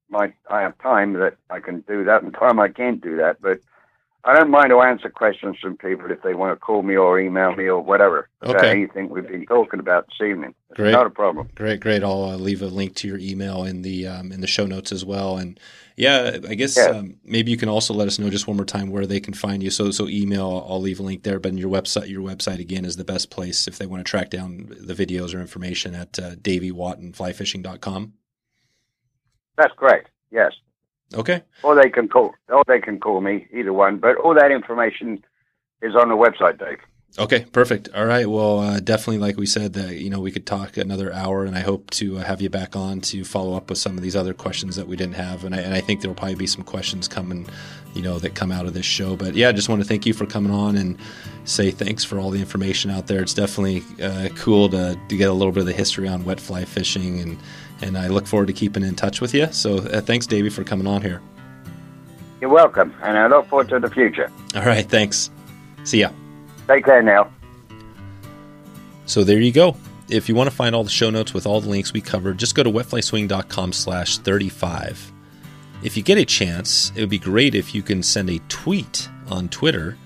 my I have time that I can do that, and time I can't do that. But I don't mind to answer questions from people if they want to call me or email me or whatever about Okay. anything we've been talking about this evening. It's Great. not a problem. Great, great. I'll uh, leave a link to your email in the um, in the show notes as well. And yeah, I guess Yeah. um, maybe you can also let us know just one more time where they can find you. So so email, I'll leave a link there. But your website, your website again is the best place if they want to track down the videos or information at uh, davywottonflyfishing.com. That's great. Yes. Okay. Or they can call. Or they can call me. Either one. But all that information is on the website, Dave. Okay, perfect. All right. Well, uh, definitely, like we said, that you know we could talk another hour, and I hope to uh, have you back on to follow up with some of these other questions that we didn't have, and I, and I think there will probably be some questions coming, you know, that come out of this show. But yeah, I just want to thank you for coming on and say thanks for all the information out there. It's definitely uh, cool to, to get a little bit of the history on wet fly fishing, and and I look forward to keeping in touch with you. So uh, thanks, Davey, for coming on here. You're welcome, and I look forward to the future. All right, thanks. See ya. Take care now. So there you go. If you want to find all the show notes with all the links we covered, just go to wetflyswing.com slash 35. If you get a chance, it would be great if you can send a tweet on Twitter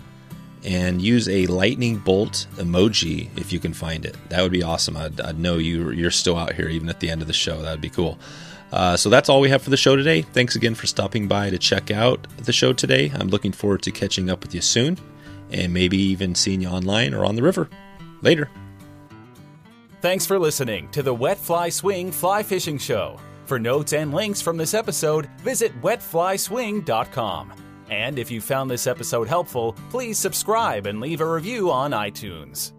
and use a lightning bolt emoji if you can find it. That would be awesome. I'd, I'd know you, you're still out here even at the end of the show. That would be cool. Uh, so that's all we have for the show today. Thanks again for stopping by to check out the show today. I'm looking forward to catching up with you soon and maybe even seeing you online or on the river. Later. Thanks for listening to the Wet Fly Swing Fly Fishing Show. For notes and links from this episode, visit wetflyswing.com. And if you found this episode helpful, please subscribe and leave a review on iTunes.